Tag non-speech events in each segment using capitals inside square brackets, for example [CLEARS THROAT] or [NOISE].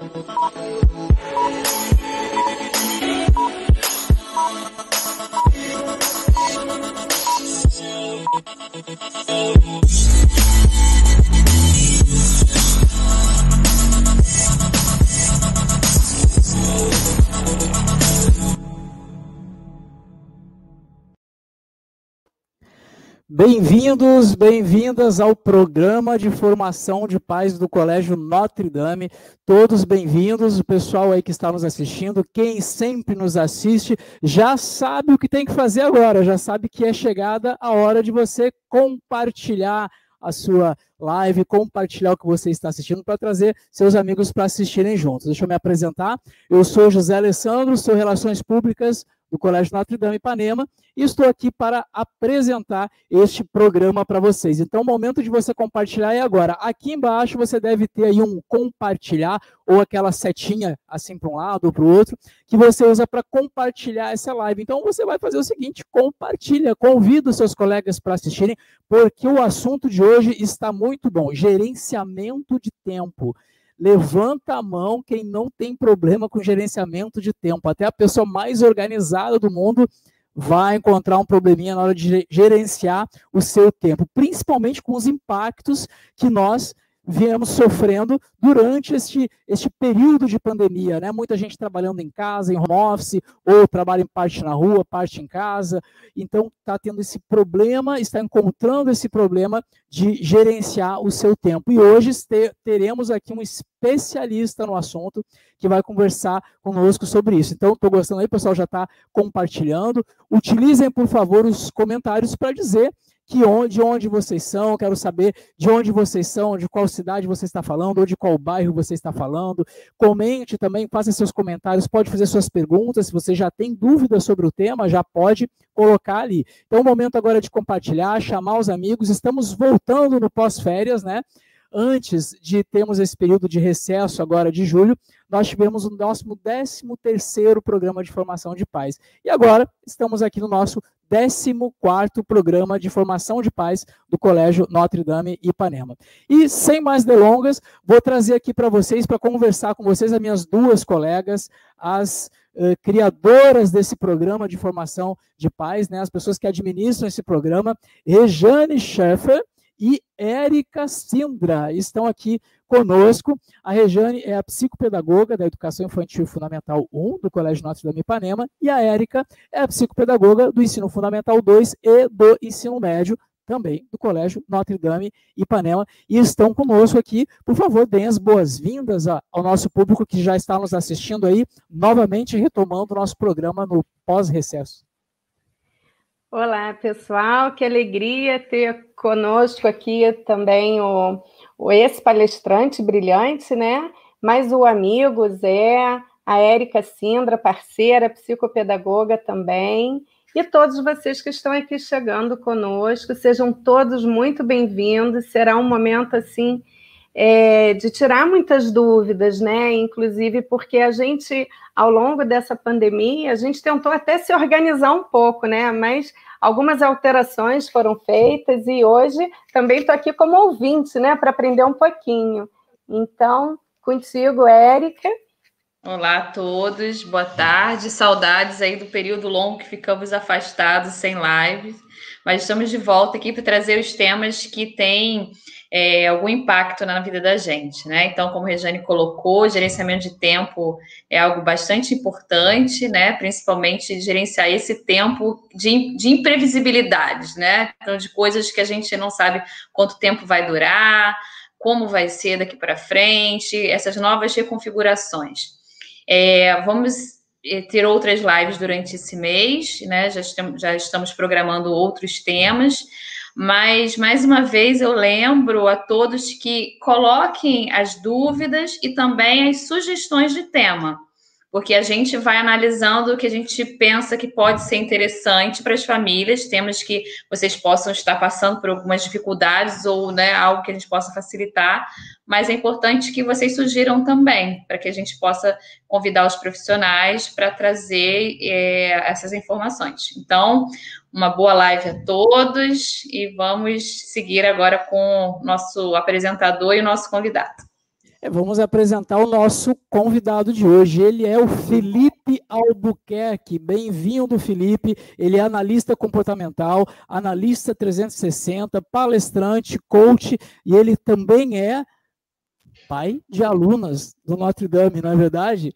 Música Bem-vindos, bem-vindas ao programa de formação de pais do Colégio Notre Dame. Todos bem-vindos, o pessoal aí que está nos assistindo, quem sempre nos assiste, já sabe o que tem que fazer agora, já sabe que é chegada a hora de você compartilhar a sua live, compartilhar o que você está assistindo para trazer seus amigos para assistirem juntos. Deixa eu me apresentar. Eu sou José Alessandro, sou Relações Públicas do Colégio Notre Dame Ipanema e estou aqui para apresentar este programa para vocês. Então, o momento de você compartilhar é agora. Aqui embaixo você deve ter aí um compartilhar ou aquela setinha assim para um lado ou para o outro que você usa para compartilhar essa live. Então, você vai fazer o seguinte: compartilha, convida os seus colegas para assistirem, porque o assunto de hoje está muito bom. Gerenciamento de tempo. Levanta a mão quem não tem problema com gerenciamento de tempo. Até a pessoa mais organizada do mundo vai encontrar um probleminha na hora de gerenciar o seu tempo, principalmente com os impactos que nós viemos sofrendo durante este, este período de pandemia, né? Muita gente trabalhando em casa, em home office, ou trabalha em parte na rua, parte em casa. Então, está tendo esse problema, está encontrando esse problema de gerenciar o seu tempo. E hoje teremos aqui um especialista no assunto que vai conversar conosco sobre isso. Então, estou gostando aí, o pessoal já está compartilhando. Utilizem, por favor, os comentários para dizer que onde, de onde vocês são, quero saber de onde vocês são, de qual cidade você está falando, ou de qual bairro você está falando. Comente também, faça seus comentários, pode fazer suas perguntas, se você já tem dúvidas sobre o tema, já pode colocar ali. Então, é o momento agora de compartilhar, chamar os amigos, estamos voltando no pós-férias, né? Antes de termos esse período de recesso agora de julho, nós tivemos o nosso 13 terceiro programa de formação de pais. E agora estamos aqui no nosso 14º Programa de Formação de Pais do Colégio Notre Dame Ipanema. E sem mais delongas, vou trazer aqui para vocês, para conversar com vocês, as minhas duas colegas, as uh, criadoras desse programa de formação de pais, né, as pessoas que administram esse programa, Rejane Schaeffer e Érica Sindra estão aqui conosco. A Rejane é a psicopedagoga da Educação Infantil Fundamental 1 do Colégio Notre Dame Ipanema e a Érica é a psicopedagoga do Ensino Fundamental 2 e do Ensino Médio também do Colégio Notre Dame Ipanema e estão conosco aqui. Por favor, deem as boas-vindas ao nosso público que já está nos assistindo aí, novamente retomando o nosso programa no pós-recesso. Olá, pessoal, que alegria ter conosco aqui também o, o ex-palestrante brilhante, né? Mas o amigo Zé, a Érica Sindra, parceira, psicopedagoga também, e todos vocês que estão aqui chegando conosco, sejam todos muito bem-vindos. Será um momento assim é, de tirar muitas dúvidas, né? Inclusive porque a gente, ao longo dessa pandemia, a gente tentou até se organizar um pouco, né? Mas algumas alterações foram feitas e hoje também estou aqui como ouvinte, né? Para aprender um pouquinho. Então, contigo, Érica. Olá a todos, boa tarde, saudades aí do período longo que ficamos afastados sem lives, mas estamos de volta aqui para trazer os temas que têm é, algum impacto na vida da gente, né? Então, como a Regiane colocou, gerenciamento de tempo é algo bastante importante, né? Principalmente gerenciar esse tempo de, de imprevisibilidades, né? Então, de coisas que a gente não sabe quanto tempo vai durar, como vai ser daqui para frente, essas novas reconfigurações. É, vamos ter outras lives durante esse mês, né? Já, já estamos programando outros temas. Mas, mais uma vez, eu lembro a todos que coloquem as dúvidas e também as sugestões de tema, porque a gente vai analisando o que a gente pensa que pode ser interessante para as famílias, temas que vocês possam estar passando por algumas dificuldades ou né, algo que a gente possa facilitar, mas é importante que vocês sugiram também, para que a gente possa convidar os profissionais para trazer é, essas informações. Então, uma boa live a todos e vamos seguir agora com o nosso apresentador e o nosso convidado. É, vamos apresentar o nosso convidado de hoje. Ele é o Felipe Albuquerque. Bem-vindo, Felipe. Ele é analista comportamental, analista 360, palestrante, coach e ele também é pai de alunas do Notre Dame, não é verdade?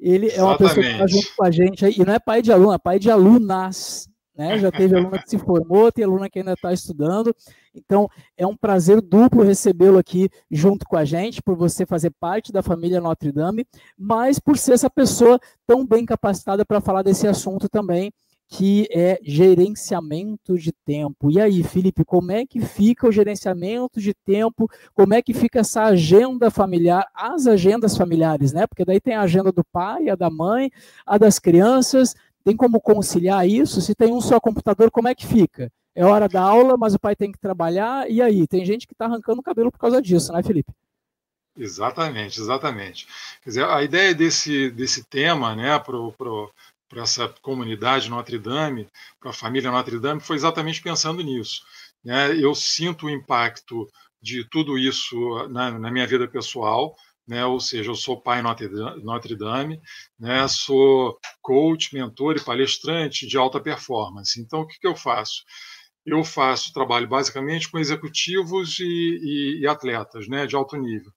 Ele é uma pessoa que está junto com a gente aí, e não é pai de aluna, é pai de alunas né? Já teve aluna que se formou, tem aluna que ainda está estudando. Então, é um prazer duplo recebê-lo aqui junto com a gente, por você fazer parte da família Notre Dame, mas por ser essa pessoa tão bem capacitada para falar desse assunto também, que é gerenciamento de tempo. E aí, Felipe, como é que fica o gerenciamento de tempo? Como é que fica essa agenda familiar, as agendas familiares, né? Porque daí tem a agenda do pai, a da mãe, a das crianças, tem como conciliar isso? Se tem um só computador, como é que fica? É hora da aula, mas o pai tem que trabalhar, e aí? Tem gente que está arrancando o cabelo por causa disso, né, Felipe? Exatamente, exatamente. Quer dizer, a ideia desse, desse tema, né, para essa comunidade Notre Dame, para a família Notre Dame, foi exatamente pensando nisso. Né? Eu sinto o impacto de tudo isso na, na minha vida pessoal, né? ou seja, eu sou pai Notre Dame, né? sou coach, mentor e palestrante de alta performance. Então, o que, que eu faço? Eu faço trabalho basicamente com executivos e, e, e atletas né? de alto nível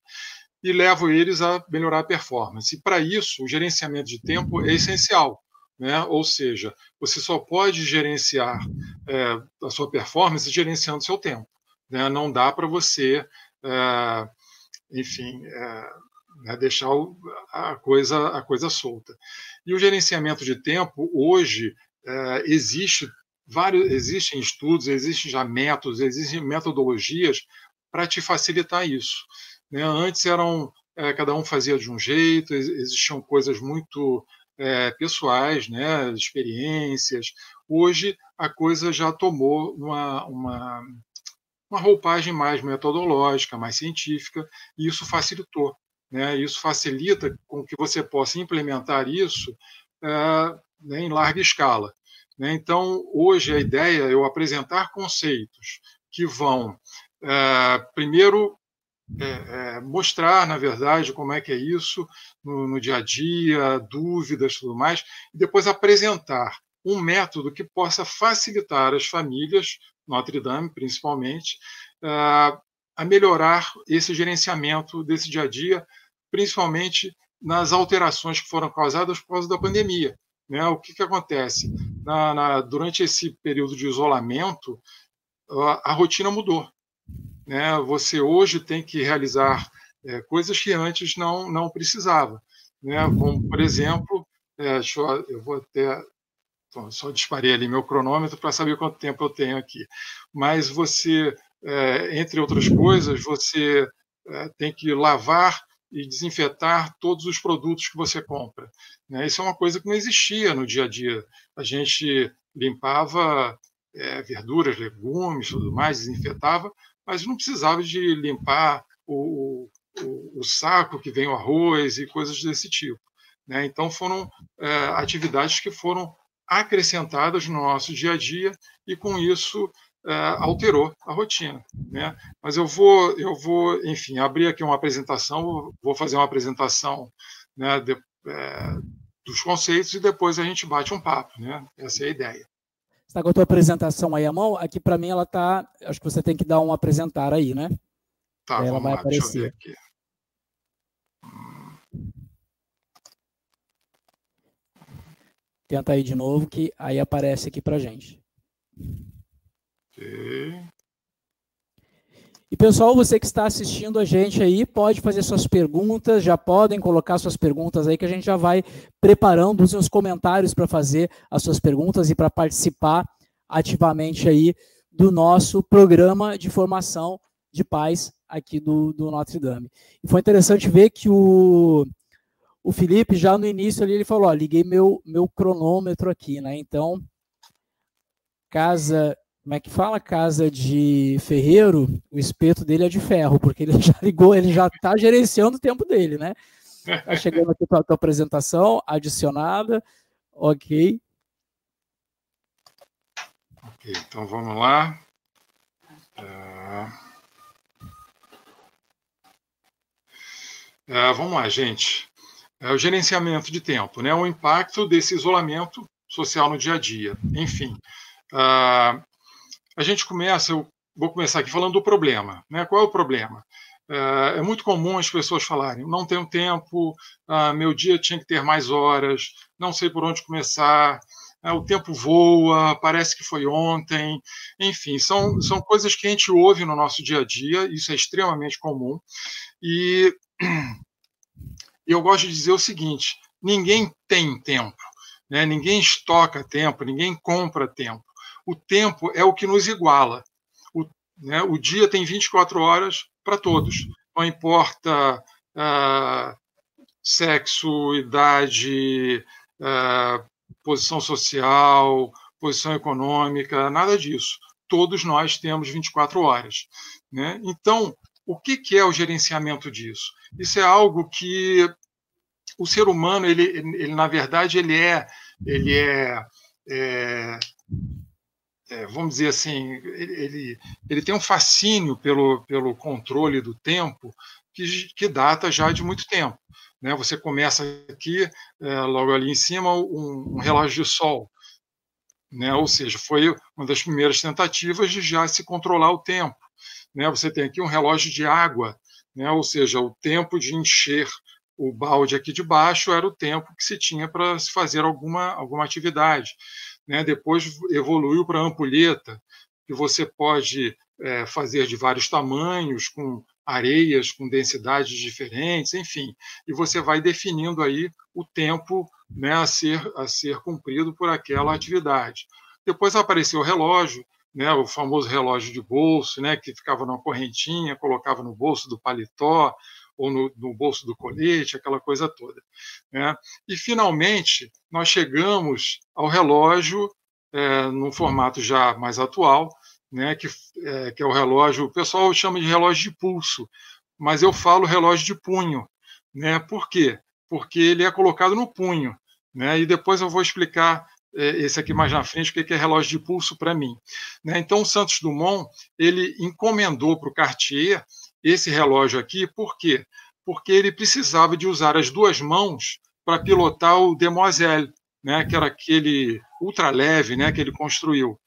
e levo eles a melhorar a performance. E para isso, o gerenciamento de tempo é essencial. Né? Ou seja, você só pode gerenciar é, a sua performance gerenciando seu tempo. Né? Não dá para você é, enfim, é, né, deixar a coisa, a coisa solta. E o gerenciamento de tempo, hoje, é, existe vários, existem estudos, existem já métodos, existem metodologias para te facilitar isso. Né? Antes eram, é, cada um fazia de um jeito, existiam coisas muito é, pessoais, né, experiências. Hoje a coisa já tomou uma, uma, uma roupagem mais metodológica, mais científica, e isso facilitou. Né? Isso facilita com que você possa implementar isso é, né, em larga escala. Né? Então, hoje a ideia é eu apresentar conceitos que vão, é, primeiro, é, mostrar, na verdade, como é que é isso no, no dia a dia, dúvidas, tudo mais, e depois apresentar um método que possa facilitar as famílias, Notre Dame principalmente, a melhorar esse gerenciamento desse dia a dia, principalmente nas alterações que foram causadas por causa da pandemia. Né? O que, que acontece? Na, na, durante esse período de isolamento, a, a rotina mudou. Né? Você hoje tem que realizar é, coisas que antes não, não precisava. Né? Como, por exemplo, é, eu vou até só disparei ali meu cronômetro para saber quanto tempo eu tenho aqui. Mas você, é, entre outras coisas, você é, tem que lavar e desinfetar todos os produtos que você compra. Né? Isso é uma coisa que não existia no dia a dia. A gente limpava é, verduras, legumes, tudo mais, desinfetava, mas não precisava de limpar o, o, o saco que vem o arroz e coisas desse tipo. Né? Então foram é, atividades que foram acrescentadas no nosso dia a dia e com isso é, alterou a rotina, né? Mas eu vou, eu vou, enfim, abrir aqui uma apresentação, vou fazer uma apresentação, né, de, é, dos conceitos e depois a gente bate um papo, né? Essa é a ideia. Você está com a tua apresentação aí à mão? Aqui para mim ela está, acho que você tem que dar um apresentar aí, né? Tá, ela vai lá, aparecer. Tenta aí de novo, que aí aparece aqui para gente. Ok. E pessoal, você que está assistindo a gente aí, pode fazer suas perguntas, já podem colocar suas perguntas aí, que a gente já vai preparando os seus comentários para fazer as suas perguntas e para participar ativamente aí do nosso programa de formação de paz aqui do, do Notre Dame. E foi interessante ver que o, o Felipe, já no início ali, ele falou: ó, liguei meu, meu cronômetro aqui, né? Então, casa, como é que fala? Casa de ferreiro, o espeto dele é de ferro, porque ele [LAUGHS] já ligou, ele já está gerenciando o tempo dele, né? Tá chegando aqui a tua apresentação, adicionada, ok. Ok, então vamos lá. Uh... É, vamos lá, gente. É o gerenciamento de tempo, né? O impacto desse isolamento social no dia a dia. Enfim, uh, a gente começa, eu vou começar aqui falando do problema. Né? Qual é o problema? Uh, é muito comum as pessoas falarem: não tenho tempo, uh, meu dia tinha que ter mais horas, não sei por onde começar, é, o tempo voa, parece que foi ontem, enfim, são, são coisas que a gente ouve no nosso dia a dia, isso é extremamente comum, e [CLEARS THROAT] eu gosto de dizer o seguinte: ninguém tem tempo, né? ninguém estoca tempo, ninguém compra tempo. O tempo é o que nos iguala. O, né, o dia tem 24 horas para todos, não importa uh, sexo, idade, uh, posição social, posição econômica, nada disso. Todos nós temos 24 horas. Né? Então, o que, que é o gerenciamento disso? Isso é algo que o ser humano, ele, ele na verdade, ele é, ele é, é, é vamos dizer assim, ele, ele tem um fascínio pelo, pelo controle do tempo que, que data já de muito tempo. Né? Você começa aqui, é, logo ali em cima, um, um relógio de sol. Né? Ou seja, foi uma das primeiras tentativas de já se controlar o tempo. Né? Você tem aqui um relógio de água, né? ou seja, o tempo de encher o balde aqui de baixo era o tempo que se tinha para se fazer alguma, alguma atividade. Né? Depois evoluiu para a ampulheta, que você pode é, fazer de vários tamanhos, com areias com densidades diferentes, enfim, e você vai definindo aí o tempo né, a, ser, a ser cumprido por aquela atividade. Depois apareceu o relógio, né, o famoso relógio de bolso, né, que ficava numa correntinha, colocava no bolso do paletó ou no, no bolso do colete, aquela coisa toda. Né? E, finalmente, nós chegamos ao relógio é, num formato já mais atual, né, que, é, que é o relógio, o pessoal chama de relógio de pulso, mas eu falo relógio de punho. Né? Por quê? Porque ele é colocado no punho. Né? E depois eu vou explicar esse aqui mais na frente, o que é relógio de pulso para mim. Né? Então, o Santos Dumont ele encomendou para o Cartier esse relógio aqui, por quê? Porque ele precisava de usar as duas mãos para pilotar o Demoiselle, né? que era aquele ultra leve né? que ele construiu.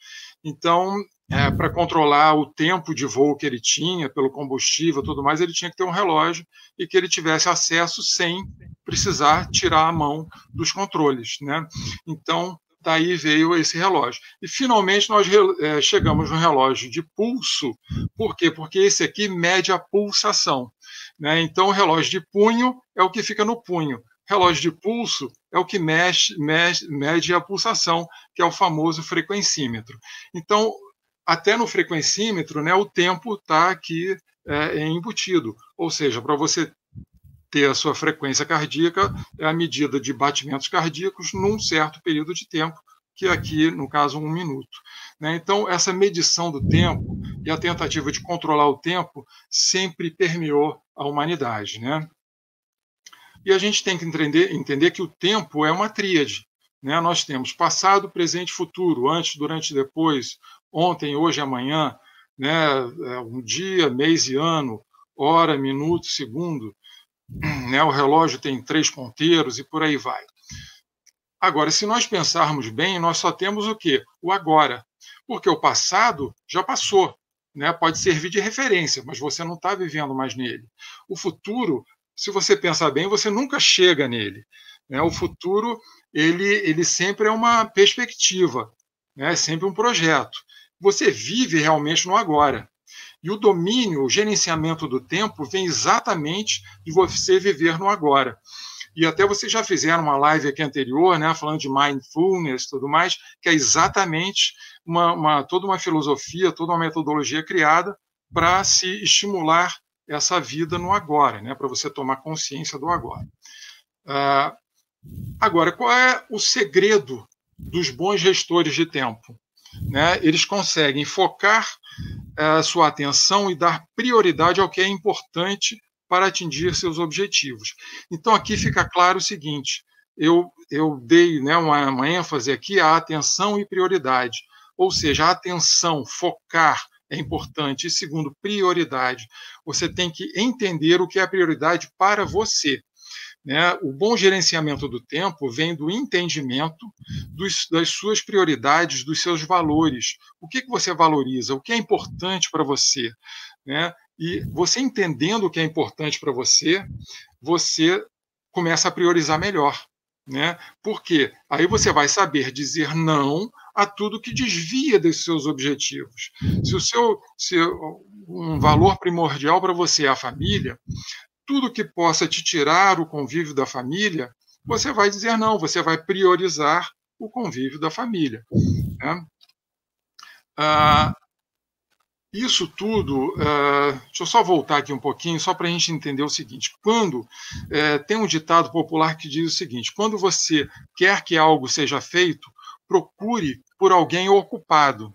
Então, é, para controlar o tempo de voo que ele tinha, pelo combustível tudo mais, ele tinha que ter um relógio e que ele tivesse acesso sem precisar tirar a mão dos controles. Né? Então, daí veio esse relógio. E finalmente nós é, chegamos no relógio de pulso, por quê? Porque esse aqui mede a pulsação. Né? Então, o relógio de punho é o que fica no punho. Relógio de pulso é o que mexe, mexe, mede a pulsação, que é o famoso frequencímetro. Então, até no frequencímetro, né, o tempo está aqui é, embutido. Ou seja, para você ter a sua frequência cardíaca, é a medida de batimentos cardíacos num certo período de tempo, que aqui, no caso, um minuto. Né? Então, essa medição do tempo e a tentativa de controlar o tempo sempre permeou a humanidade. Né? E a gente tem que entender, entender que o tempo é uma tríade. Né? Nós temos passado, presente e futuro, antes, durante e depois, ontem, hoje, amanhã, né, é, um dia, mês e ano, hora, minuto, segundo. Né, o relógio tem três ponteiros e por aí vai. Agora, se nós pensarmos bem, nós só temos o quê? O agora. Porque o passado já passou. Né? Pode servir de referência, mas você não está vivendo mais nele. O futuro, se você pensar bem, você nunca chega nele. Né? O futuro, ele, ele sempre é uma perspectiva, né? é sempre um projeto você vive realmente no agora. E o domínio, o gerenciamento do tempo vem exatamente de você viver no agora. E até vocês já fizeram uma live aqui anterior, né, falando de mindfulness tudo mais, que é exatamente uma, uma, toda uma filosofia, toda uma metodologia criada para se estimular essa vida no agora, né, para você tomar consciência do agora. Uh, agora, qual é o segredo dos bons gestores de tempo? né, eles conseguem focar a eh, sua atenção e dar prioridade ao que é importante para atingir seus objetivos. Então, aqui fica claro o seguinte: eu, eu dei né, uma, uma ênfase aqui à atenção e prioridade, ou seja, a atenção, focar é importante. E segundo, prioridade. Você tem que entender o que é prioridade para você. Né? O bom gerenciamento do tempo vem do entendimento dos, das suas prioridades, dos seus valores. O que, que você valoriza? O que é importante para você? Né? E você entendendo o que é importante para você, você começa a priorizar melhor. Né? Porque aí você vai saber dizer não a tudo que desvia dos seus objetivos. Se o seu se um valor primordial para você é a família, tudo que possa te tirar o convívio da família, você vai dizer não, você vai priorizar o convívio da família. Né? Ah, isso tudo, uh, deixa eu só voltar aqui um pouquinho, só para a gente entender o seguinte: quando uh, tem um ditado popular que diz o seguinte, quando você quer que algo seja feito, procure por alguém ocupado.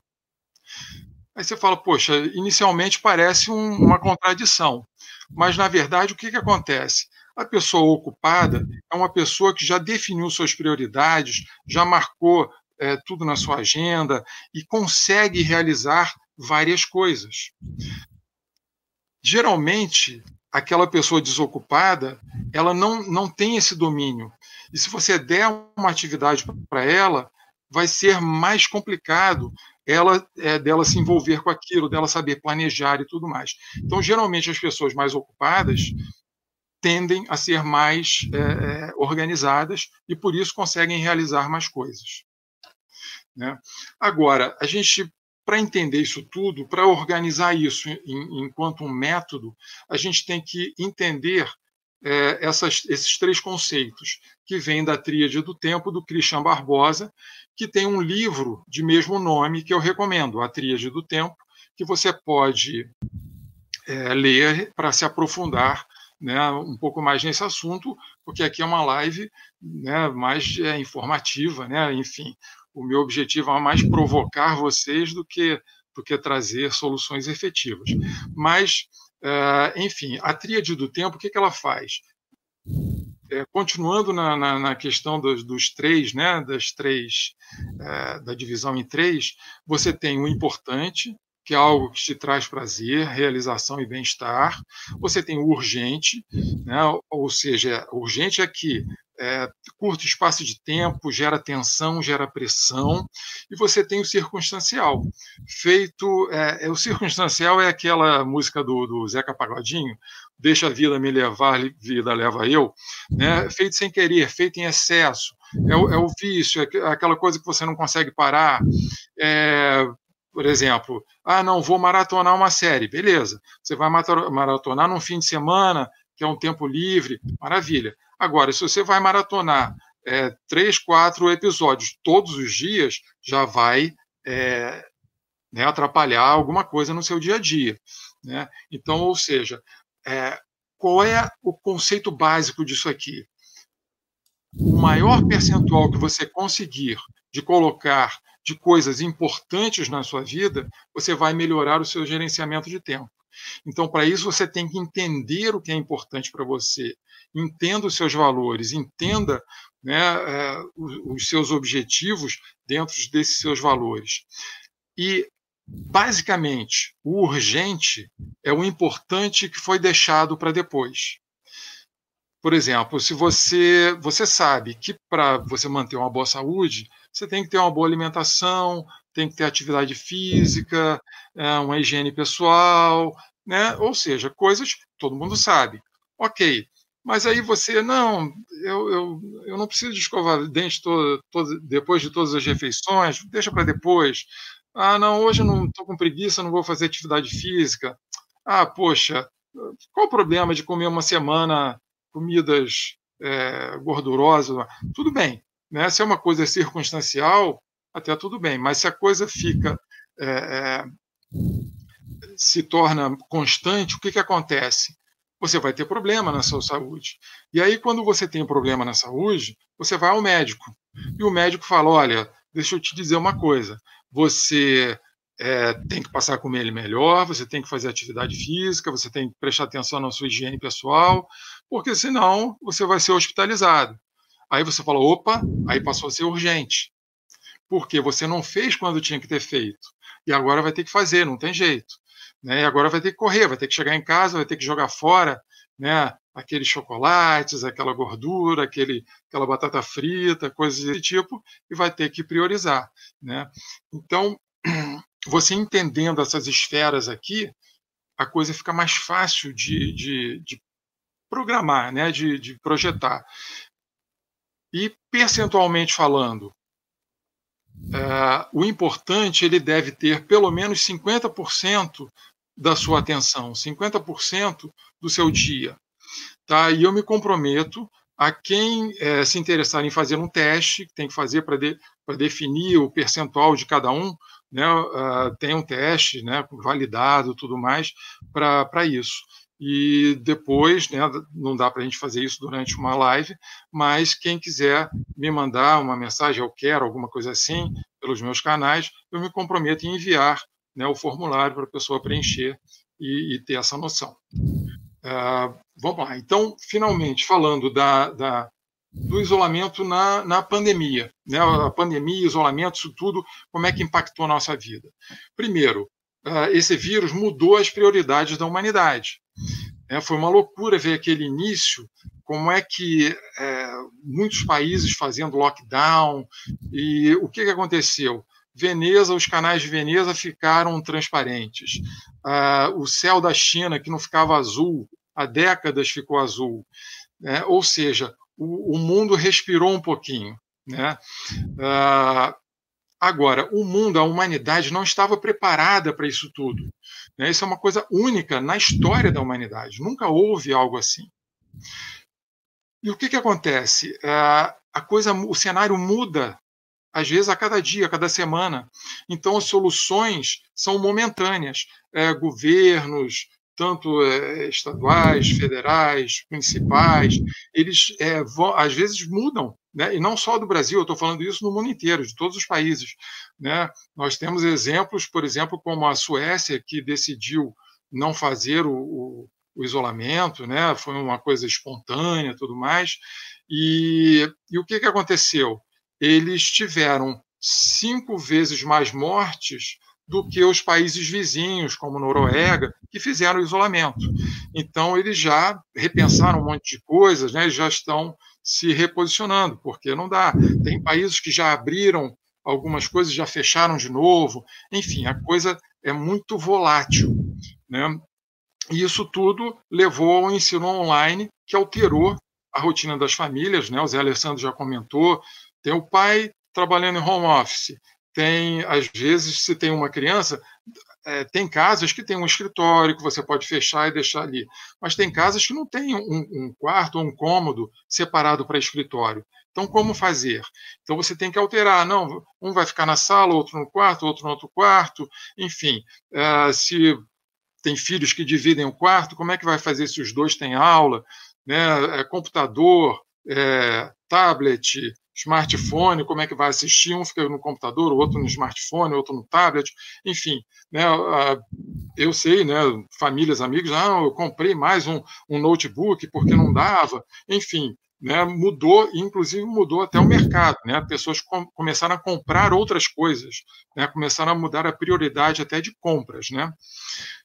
Aí você fala, poxa, inicialmente parece um, uma contradição, mas na verdade o que, que acontece? A pessoa ocupada é uma pessoa que já definiu suas prioridades, já marcou é, tudo na sua agenda e consegue realizar várias coisas. Geralmente, aquela pessoa desocupada, ela não, não tem esse domínio. E se você der uma atividade para ela, vai ser mais complicado ela é, dela se envolver com aquilo, dela saber planejar e tudo mais. Então, geralmente, as pessoas mais ocupadas tendem a ser mais é, é organizadas e, por isso, conseguem realizar mais coisas. Né? Agora, a gente para entender isso tudo, para organizar isso em, enquanto um método, a gente tem que entender é, essas, esses três conceitos, que vêm da Tríade do Tempo, do Christian Barbosa, que tem um livro de mesmo nome que eu recomendo, A Tríade do Tempo, que você pode é, ler para se aprofundar né, um pouco mais nesse assunto, porque aqui é uma live né, mais é, informativa, né, enfim, o meu objetivo é mais provocar vocês do que, do que trazer soluções efetivas. Mas, uh, enfim, a tríade do tempo, o que, que ela faz? É, continuando na, na, na questão dos, dos, três, né, das três, uh, da divisão em três, você tem o importante, que é algo que te traz prazer, realização e bem-estar. Você tem o urgente, né? ou seja, urgente é que é, curto espaço de tempo, gera tensão, gera pressão, e você tem o circunstancial. Feito, é, é, o circunstancial é aquela música do, do Zeca Pagodinho, deixa a vida me levar, vida leva eu, né? feito sem querer, feito em excesso, é o, é o vício, é aquela coisa que você não consegue parar, é, por exemplo, ah, não, vou maratonar uma série, beleza. Você vai maratonar num fim de semana, que é um tempo livre, maravilha. Agora, se você vai maratonar é, três, quatro episódios todos os dias, já vai é, né, atrapalhar alguma coisa no seu dia a dia. Né? Então, ou seja, é, qual é o conceito básico disso aqui? O maior percentual que você conseguir de colocar de coisas importantes na sua vida, você vai melhorar o seu gerenciamento de tempo. Então, para isso, você tem que entender o que é importante para você, entenda os seus valores, entenda né, é, os seus objetivos dentro desses seus valores. E, basicamente, o urgente é o importante que foi deixado para depois. Por exemplo, se você, você sabe que para você manter uma boa saúde, você tem que ter uma boa alimentação, tem que ter atividade física, é, uma higiene pessoal, né? ou seja, coisas que todo mundo sabe. Ok, mas aí você, não, eu, eu, eu não preciso de escovar dente todo, todo, depois de todas as refeições, deixa para depois. Ah, não, hoje eu não estou com preguiça, não vou fazer atividade física. Ah, poxa, qual o problema de comer uma semana comidas é, gordurosas? Tudo bem, né? Se é uma coisa circunstancial, até tudo bem, mas se a coisa fica. É, é, se torna constante, o que, que acontece? Você vai ter problema na sua saúde. E aí, quando você tem um problema na saúde, você vai ao médico. E o médico fala: olha, deixa eu te dizer uma coisa. Você é, tem que passar a comer ele melhor, você tem que fazer atividade física, você tem que prestar atenção na sua higiene pessoal, porque senão você vai ser hospitalizado. Aí você fala, opa, aí passou a ser urgente. porque você não fez quando tinha que ter feito, e agora vai ter que fazer, não tem jeito. Né? E agora vai ter que correr, vai ter que chegar em casa, vai ter que jogar fora né? Aqueles chocolates, aquela gordura, aquele, aquela batata frita, coisas desse tipo, e vai ter que priorizar. Né? Então, [CLEARS THROAT] você entendendo essas esferas aqui, a coisa fica mais fácil de, de, de programar, né? de, de projetar. E percentualmente falando, é, o importante ele deve ter pelo menos 50% da sua atenção, 50% do seu dia. Tá? E eu me comprometo a quem é, se interessar em fazer um teste, que tem que fazer para de, definir o percentual de cada um, né, uh, tem um teste né, validado tudo mais para isso. E depois, né, não dá para a gente fazer isso durante uma live, mas quem quiser me mandar uma mensagem, eu quero, alguma coisa assim, pelos meus canais, eu me comprometo em enviar né, o formulário para a pessoa preencher e, e, ter essa noção. Uh, vamos lá. Então, finalmente, falando da, da do isolamento na, na pandemia. Né? A pandemia, isolamento, isso tudo, como é que impactou a nossa vida? Primeiro, uh, esse vírus mudou as prioridades da humanidade. É, foi uma loucura ver aquele início, como é que é, muitos países fazendo lockdown, e o que, que aconteceu? Veneza, os canais de Veneza ficaram transparentes. Ah, o céu da China, que não ficava azul, há décadas ficou azul. Né? Ou seja, o, o, mundo respirou um pouquinho. Né? Ah, agora, o mundo, a humanidade, não estava preparada para isso tudo. Né? Isso é uma coisa única na história da humanidade. Nunca houve algo assim. E o que, que acontece? Ah, a coisa, o cenário muda às vezes a cada dia, a cada semana. Então, as soluções são momentâneas. É, governos, tanto é, estaduais, federais, municipais, eles é, vão, às vezes mudam, né? e não só do Brasil, eu estou falando isso no mundo inteiro, de todos os países. Né? Nós temos exemplos, por exemplo, como a Suécia, que decidiu não fazer o, o, o isolamento, né? foi uma coisa espontânea tudo mais. E, e o que, que aconteceu? Eles tiveram cinco vezes mais mortes do que os países vizinhos, como Noruega, que fizeram isolamento. Então, eles já repensaram um monte de coisas, né? já estão se reposicionando, porque não dá. Tem países que já abriram algumas coisas, já fecharam de novo. Enfim, a coisa é muito volátil. Né? E isso tudo levou ao ensino online, que alterou a rotina das famílias. Né? O Zé Alessandro já comentou tem o pai trabalhando em home office. Tem, às vezes, se tem uma criança, é, tem casas que tem um escritório que você pode fechar e deixar ali, mas tem casas que não tem um, um quarto ou um cômodo separado para escritório. Então, como fazer? Então, você tem que alterar. Não, um vai ficar na sala, outro no quarto, outro no outro quarto. Enfim, é, se tem filhos que dividem o quarto, como é que vai fazer se os dois têm aula? Né? É, computador, é, tablet, smartphone, como é que vai assistir, um fica no computador, o outro no smartphone, o outro no tablet, enfim, né, eu sei, né, famílias, amigos, ah, eu comprei mais um, um notebook porque não dava, enfim, né, mudou, inclusive mudou até o mercado, né, pessoas com, começaram a comprar outras coisas, né, começaram a mudar a prioridade até de compras, né,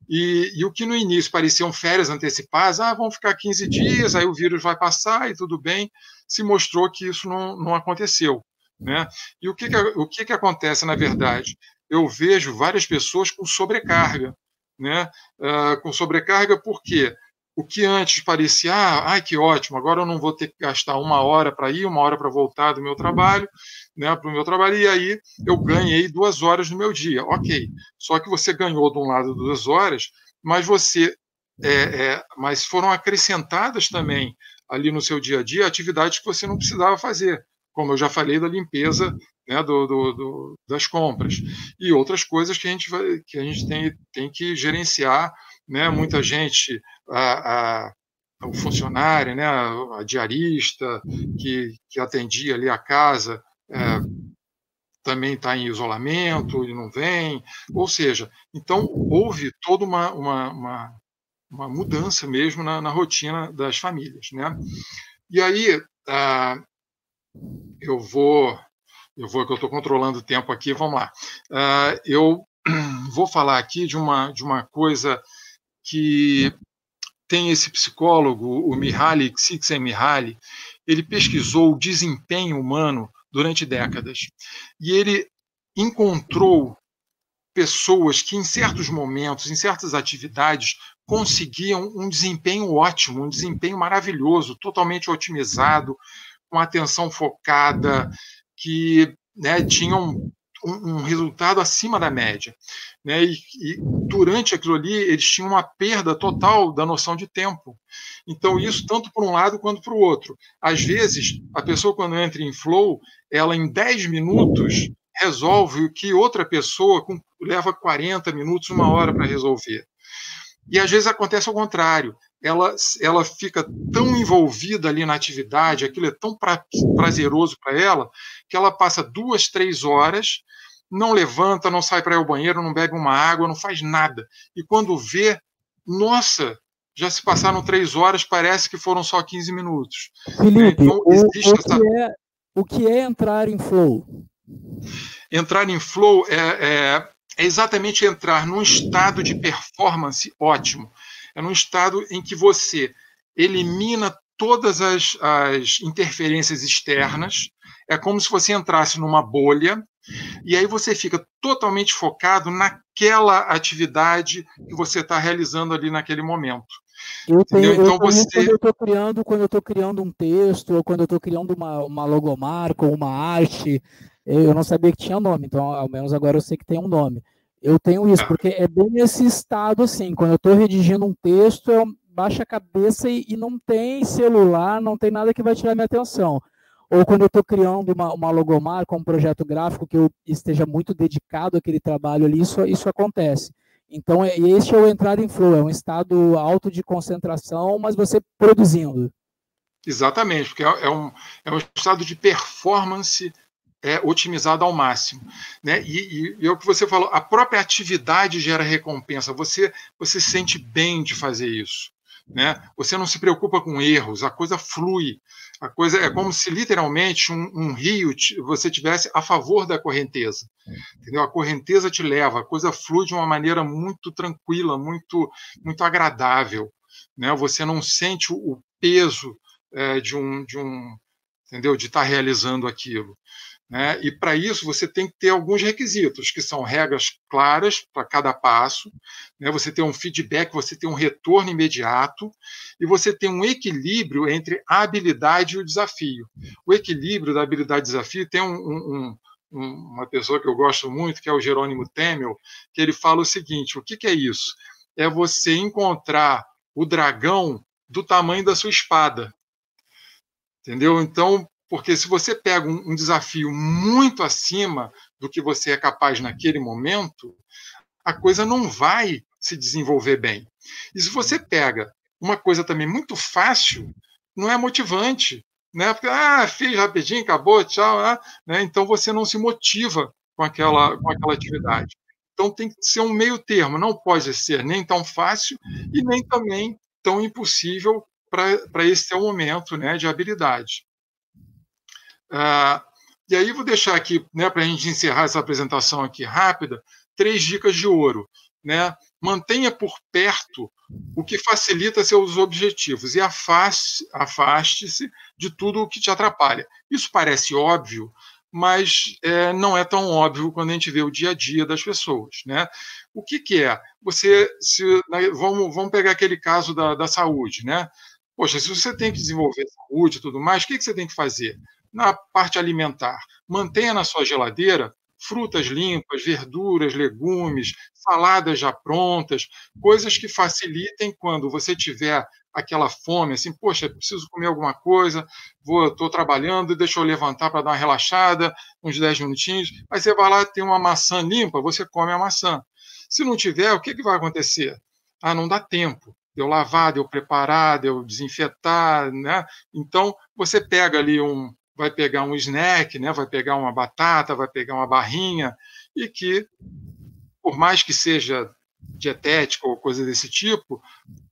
e, e o que no início pareciam férias antecipadas, ah, vão ficar 15 dias, aí o vírus vai passar e tudo bem, se mostrou que isso não, não aconteceu. Né? E o, que, que, o que, que acontece, na verdade? Eu vejo várias pessoas com sobrecarga. Né? Uh, com sobrecarga porque o que antes parecia, ah, ai, que ótimo, agora eu não vou ter que gastar uma hora para ir, uma hora para voltar do meu trabalho, né, para o meu trabalho, e aí eu ganhei duas horas no meu dia. Ok, só que você ganhou de um lado duas horas, mas você é, é, mas foram acrescentadas também ali no seu dia a dia atividades que você não precisava fazer, como eu já falei da limpeza né, do, do, do, das compras e outras coisas que a gente, vai, que a gente tem, tem que gerenciar. Né, muita gente, a, a, o funcionário, né, a diarista que, que atendia ali a casa, é, também está em isolamento e não vem. Ou seja, então houve toda uma, uma, uma uma mudança mesmo na, na rotina das famílias. Né? E aí, ah, eu vou eu vou que eu estou controlando o tempo aqui, vamos lá. Uh, eu [CLEARS THROAT] vou falar aqui de uma, de uma coisa que tem esse psicólogo, o Mihaly Csikszentmihalyi, ele pesquisou o desempenho humano durante décadas e ele encontrou pessoas que em certos momentos, em certas atividades, conseguiam um desempenho ótimo, um desempenho maravilhoso, totalmente otimizado, com atenção focada, que né, tinham um, um, resultado acima da média. Né? E, e, durante aquilo ali, eles tinham uma perda total da noção de tempo. Então, isso tanto para um lado quanto para o outro. Às vezes, a pessoa, quando entra em flow, ela em 10 minutos resolve o que outra pessoa com, leva 40 minutos, uma hora para resolver. E às vezes acontece ao contrário ela, ela fica tão envolvida ali na atividade, aquilo é tão pra, prazeroso para ela, que ela passa duas, três horas, não levanta, não sai para ir ao banheiro, não bebe uma água, não faz nada. E quando vê, nossa, já se passaram três horas, parece que foram só 15 minutos. Felipe, então, o, o, essa... que é, o que é entrar em flow? Entrar em flow é, é, é exatamente entrar num estado de performance ótimo. É num estado em que você elimina todas as, as interferências externas, é como se você entrasse numa bolha, e aí você fica totalmente focado naquela atividade que você está realizando ali naquele momento. Eu tenho, então eu você... quando eu estou criando, quando eu estou criando um texto, ou quando eu estou criando uma, uma logomarca ou uma arte, eu não sabia que tinha nome, então ao menos agora eu sei que tem um nome. Eu tenho isso, porque é bem nesse estado assim, quando eu estou redigindo um texto, eu baixo a cabeça e, e, não tem celular, não tem nada que vai tirar minha atenção. Ou quando eu estou criando uma, uma logomarca, um projeto gráfico que eu esteja muito dedicado àquele trabalho ali, isso, isso acontece. Então, é, este é o entrar em flow, é um estado alto de concentração, mas você produzindo. Exatamente, porque é, é um, é um estado de performance é, otimizado ao máximo. Né? E, e, e, é o que você falou, a própria atividade gera recompensa, você, você se sente bem de fazer isso. Né? Você não se preocupa com erros, a coisa flui. A coisa é como se literalmente um, um rio você tivesse a favor da correnteza. Entendeu? A correnteza te leva, a coisa flui de uma maneira muito tranquila, muito, muito agradável. Né? Você não sente o peso é, de um, de um entendeu? De estar realizando aquilo. Né? E para isso você tem que ter alguns requisitos, que são regras claras para cada passo, né? você tem um feedback, você tem um retorno imediato e você tem um equilíbrio entre a habilidade e o desafio. O equilíbrio da habilidade e desafio tem um, um, um, uma pessoa que eu gosto muito, que é o Jerônimo Temel, que ele fala o seguinte: o que, que é isso? É você encontrar o dragão do tamanho da sua espada. Entendeu? Então, porque se você pega um, um desafio muito acima do que você é capaz naquele momento, a coisa não vai se desenvolver bem. E se você pega uma coisa também muito fácil, não é motivante. Né? Porque, ah, fiz rapidinho, acabou, tchau. Ah, né? Então você não se motiva com aquela, com aquela atividade. Então tem que ser um meio termo, não pode ser nem tão fácil e nem também tão impossível para esse seu momento né, de habilidade. Ah, e aí vou deixar aqui, né, para a gente encerrar essa apresentação aqui rápida, três dicas de ouro. Né? Mantenha por perto o que facilita seus objetivos e afaste-se de tudo o que te atrapalha. Isso parece óbvio, mas é, não é tão óbvio quando a gente vê o dia a dia das pessoas. Né? O que, que é? Você, se, né, vamos, vamos pegar aquele caso da, da saúde. Né? Poxa, se você tem que desenvolver saúde e tudo mais, o que, que você tem que fazer? Na parte alimentar. Mantenha na sua geladeira frutas limpas, verduras, legumes, saladas já prontas, coisas que facilitem quando você tiver aquela fome, assim, poxa, preciso comer alguma coisa, vou, estou trabalhando, deixa eu levantar para dar uma relaxada, uns 10 minutinhos. Aí você vai lá, tem uma maçã limpa, você come a maçã. Se não tiver, o que, que vai acontecer? Ah, não dá tempo de eu lavar, de eu preparar, de eu desinfetar, né? Então, você pega ali um, vai pegar um snack, né? vai pegar uma batata, vai pegar uma barrinha, e que, por mais que seja dietética ou coisa desse tipo,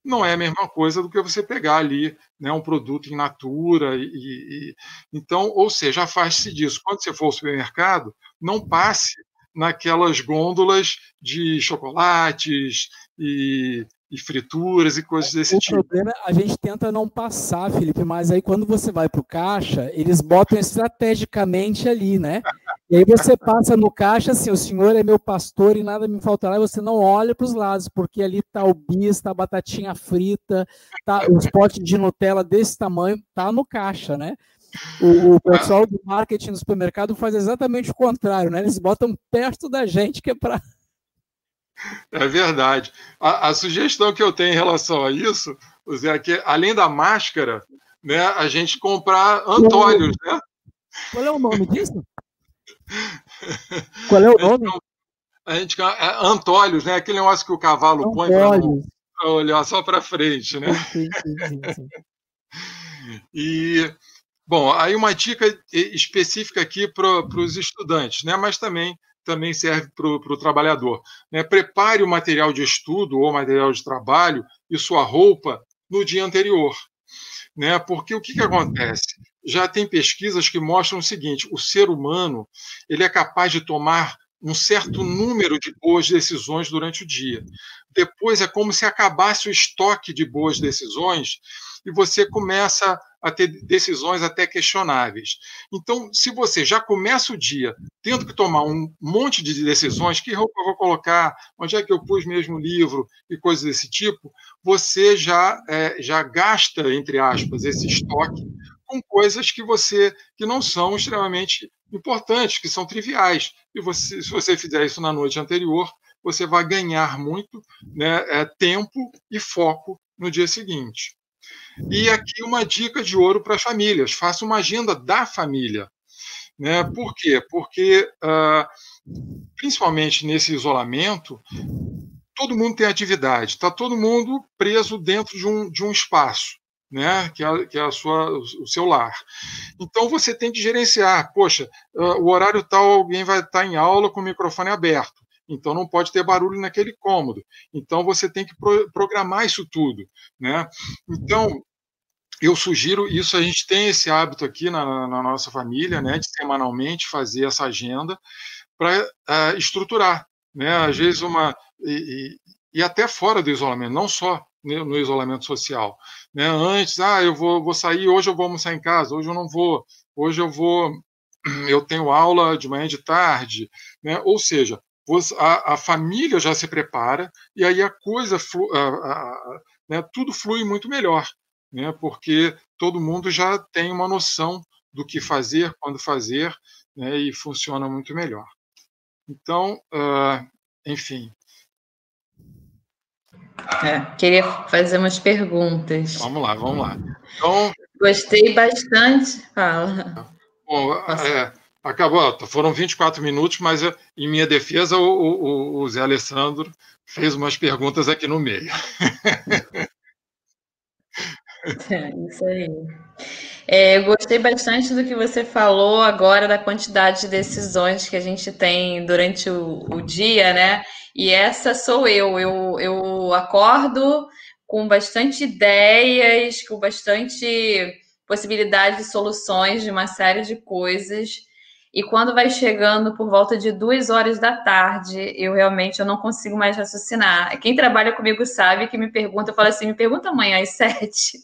não é a mesma coisa do que você pegar ali né, um produto em natura. E, e então, ou seja, afaste-se disso. Quando você for ao supermercado, não passe naquelas gôndolas de chocolates e, e frituras e coisas desse o tipo. O problema é a gente tenta não passar, Felipe, mas aí quando você vai para o caixa, eles botam estrategicamente ali, né? E aí você passa no caixa assim, o senhor é meu pastor e nada me faltará, e você não olha para os lados, porque ali tá o bis, tá a batatinha frita, tá os potes de Nutella desse tamanho, tá no caixa, né? O, o pessoal do marketing do supermercado faz exatamente o contrário, né? Eles botam perto da gente que é para é verdade. A, a, sugestão que eu tenho em relação a isso, Zé, é que além da máscara, né, a gente comprar antólios, né? Qual é o nome disso? Qual é o nome? A gente, é, Antólios, né? Aquele negócio que o cavalo põe para olhar só para frente, né? Sim, sim, sim, e bom, aí uma dica específica aqui para os estudantes, né? Mas também também serve para o trabalhador. Né? Prepare o material de estudo ou material de trabalho e sua roupa no dia anterior. Né? Porque o que, que acontece? Já tem pesquisas que mostram o seguinte: o ser humano ele é capaz de tomar um certo número de boas decisões durante o dia. Depois é como se acabasse o estoque de boas decisões e você começa a ter decisões até questionáveis. Então, se você já começa o dia tendo que tomar um monte de decisões, que roupa eu vou colocar, onde é que eu pus mesmo o livro e coisas desse tipo, você já, é, já gasta, entre aspas, esse estoque com coisas que você que não são extremamente importantes, que são triviais. E você, se você fizer isso na noite anterior, você vai ganhar muito né, é, tempo e foco no dia seguinte. E aqui uma dica de ouro para as famílias: faça uma agenda da família. Né? Por quê? Porque, uh, principalmente nesse isolamento, todo mundo tem atividade, está todo mundo preso dentro de um, de um espaço. Né, que é, que é a sua, o seu lar. Então você tem que gerenciar. Poxa, uh, o horário tal alguém vai estar em aula com o microfone aberto então não pode ter barulho naquele cômodo. Então você tem que pro programar isso tudo, né? Então eu sugiro isso. A gente tem esse hábito aqui na, na nossa família, né, de semanalmente fazer essa agenda para uh, ah, estruturar, né? Às vezes uma e, e, e, até fora do isolamento, não só no isolamento social, né? Antes, ah, eu vou, vou sair hoje, eu vou almoçar em casa, hoje eu não vou, hoje eu vou [CLEARS THROAT] eu tenho aula de manhã e de tarde, né? Ou seja, a, a, família já se prepara e aí a coisa, flu, a, a, né, tudo flui muito melhor, né, porque todo mundo já tem uma noção do que fazer, quando fazer, né, e funciona muito melhor. Então, uh, enfim. É, queria fazer umas perguntas. Vamos lá, vamos lá. Então, Gostei bastante. Fala. Bom, é, Acabou, foram 24 minutos, mas em minha defesa, o, o, o Zé Alessandro fez umas perguntas aqui no meio. [LAUGHS] É, isso aí. É, eu gostei bastante do que você falou agora da quantidade de decisões que a gente tem durante o, o dia, né? E essa sou eu. eu. Eu acordo com bastante ideias, com bastante possibilidade de soluções de uma série de coisas. E quando vai chegando por volta de duas horas da tarde, eu realmente eu não consigo mais raciocinar. Quem trabalha comigo sabe que me pergunta, eu falo assim, me pergunta amanhã às [LAUGHS] sete,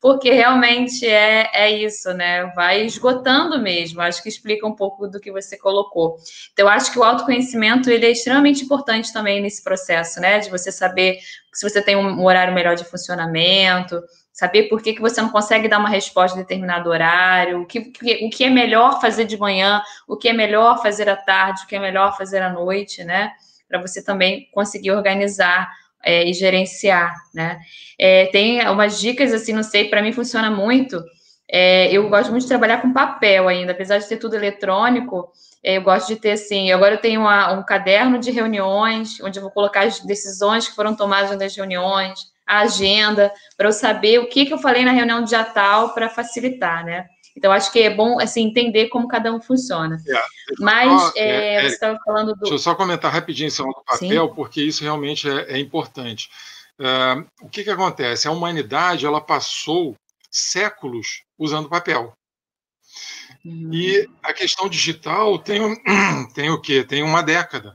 porque realmente é, é isso, né? Vai esgotando mesmo. Acho que explica um pouco do que você colocou. Então, acho que o autoconhecimento ele é extremamente importante também nesse processo, né? De você saber se você tem um horário melhor de funcionamento, saber por que, que você não consegue dar uma resposta em determinado horário, o que, o que é melhor fazer de manhã, o que é melhor fazer à tarde, o que é melhor fazer à noite, né? Para você também conseguir organizar é, e gerenciar, né? É, tem umas dicas, assim, não sei, para mim funciona muito. É, eu gosto muito de trabalhar com papel ainda, apesar de ter tudo eletrônico, é, eu gosto de ter, assim, agora eu tenho uma, um caderno de reuniões, onde eu vou colocar as decisões que foram tomadas nas reuniões, a agenda, para eu saber o que, que eu falei na reunião de dia tal para facilitar, né? Então, acho que é bom assim, entender como cada um funciona. É, Mas é, é, você estava falando do. Deixa eu só comentar rapidinho em cima do papel, Sim. porque isso realmente é, é importante. Uh, o que, que acontece? A humanidade ela passou séculos usando papel. Uhum. E a questão digital tem, [CLEARS THROAT] tem o quê? Tem uma década,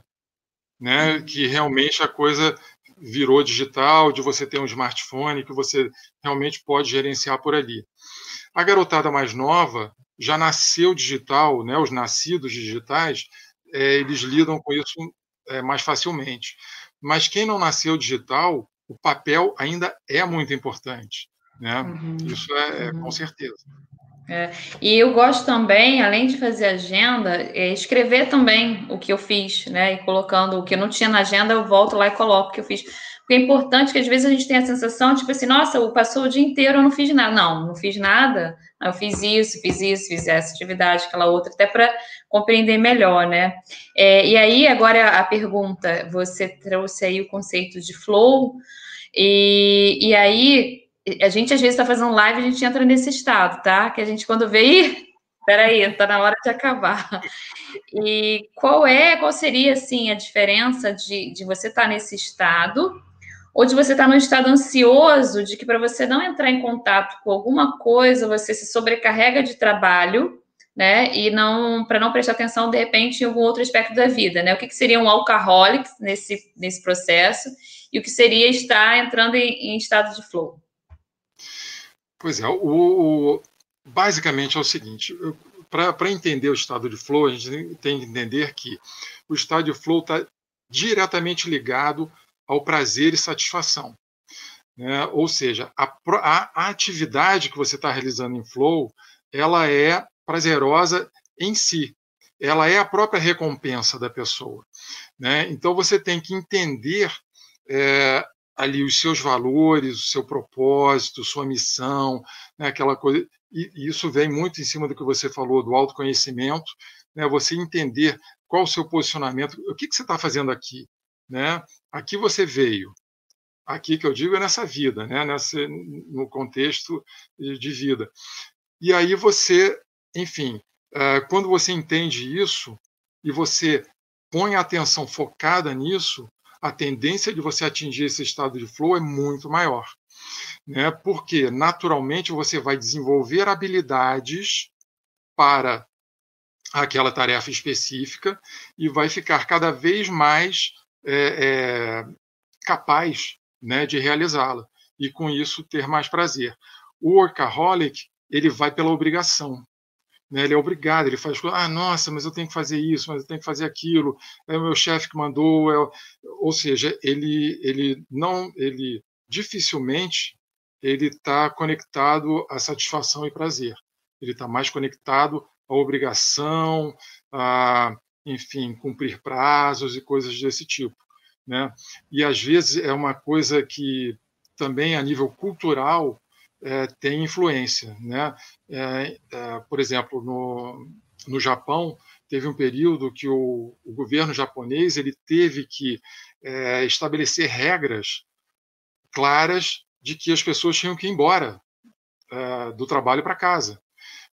né? Uhum. Que realmente a coisa virou digital, de você ter um smartphone que você realmente pode gerenciar por ali. A garotada mais nova já nasceu digital, né? Os nascidos digitais, é, eles lidam com isso é, mais facilmente. Mas quem não nasceu digital, o papel ainda é muito importante. Né? Uhum. Isso é, é, com certeza. É. E eu gosto também, além de fazer agenda, é escrever também o que eu fiz, né? E colocando o que eu não tinha na agenda, eu volto lá e coloco o que eu fiz. Porque é importante que às vezes a gente tem a sensação, tipo assim, nossa, passou o dia inteiro, eu não fiz nada. Não, não fiz nada. Eu fiz isso, fiz isso, fiz essa atividade, aquela outra, até para compreender melhor, né? É, e aí, agora a pergunta, você trouxe aí o conceito de flow, e, e aí a gente às vezes está fazendo live, a gente entra nesse estado, tá? Que a gente quando vê, ih, peraí, está na hora de acabar. E qual é, qual seria assim a diferença de, de você estar tá nesse estado ou de você estar tá num estado ansioso, de que para você não entrar em contato com alguma coisa, você se sobrecarrega de trabalho, né? E não para não prestar atenção de repente em algum outro aspecto da vida, né? O que, que seria um alcoholic nesse nesse processo e o que seria estar entrando em, em estado de flow? Pois é, o, o basicamente é o seguinte: para entender o estado de flow, a gente tem que entender que o estado de flow está diretamente ligado ao prazer e satisfação. Né? Ou seja, a, a, atividade que você está realizando em flow, ela é prazerosa em si. Ela é a própria recompensa da pessoa. Né? Então você tem que entender é, ali os seus valores, o seu propósito, sua missão, né, aquela coisa. E, isso vem muito em cima do que você falou do autoconhecimento, né, você entender qual o seu posicionamento, o que, que você está fazendo aqui, né? Aqui você veio, aqui que eu digo é nessa vida, né, nessa, no contexto de vida. E aí você, enfim, eh, quando você entende isso e você põe a atenção focada nisso, a tendência de você atingir esse estado de flow é muito maior. Né? Porque, naturalmente, você vai desenvolver habilidades para aquela tarefa específica e vai ficar cada vez mais é, é, capaz né, de realizá-la e com isso ter mais prazer. O workaholic ele vai pela obrigação, né? Ele é obrigado, ele faz ah, nossa, mas eu tenho que fazer isso, mas eu tenho que fazer aquilo, é o meu chefe que mandou, é... ou seja, ele, ele não, ele dificilmente ele está conectado à satisfação e prazer. Ele está mais conectado à obrigação, a, enfim, cumprir prazos e coisas desse tipo, né? E às vezes é uma coisa que também a nível cultural é, tem influência. Né? É, é, por exemplo, no, no Japão, teve um período que o, o governo japonês ele teve que é, estabelecer regras claras de que as pessoas tinham que ir embora é, do trabalho para casa,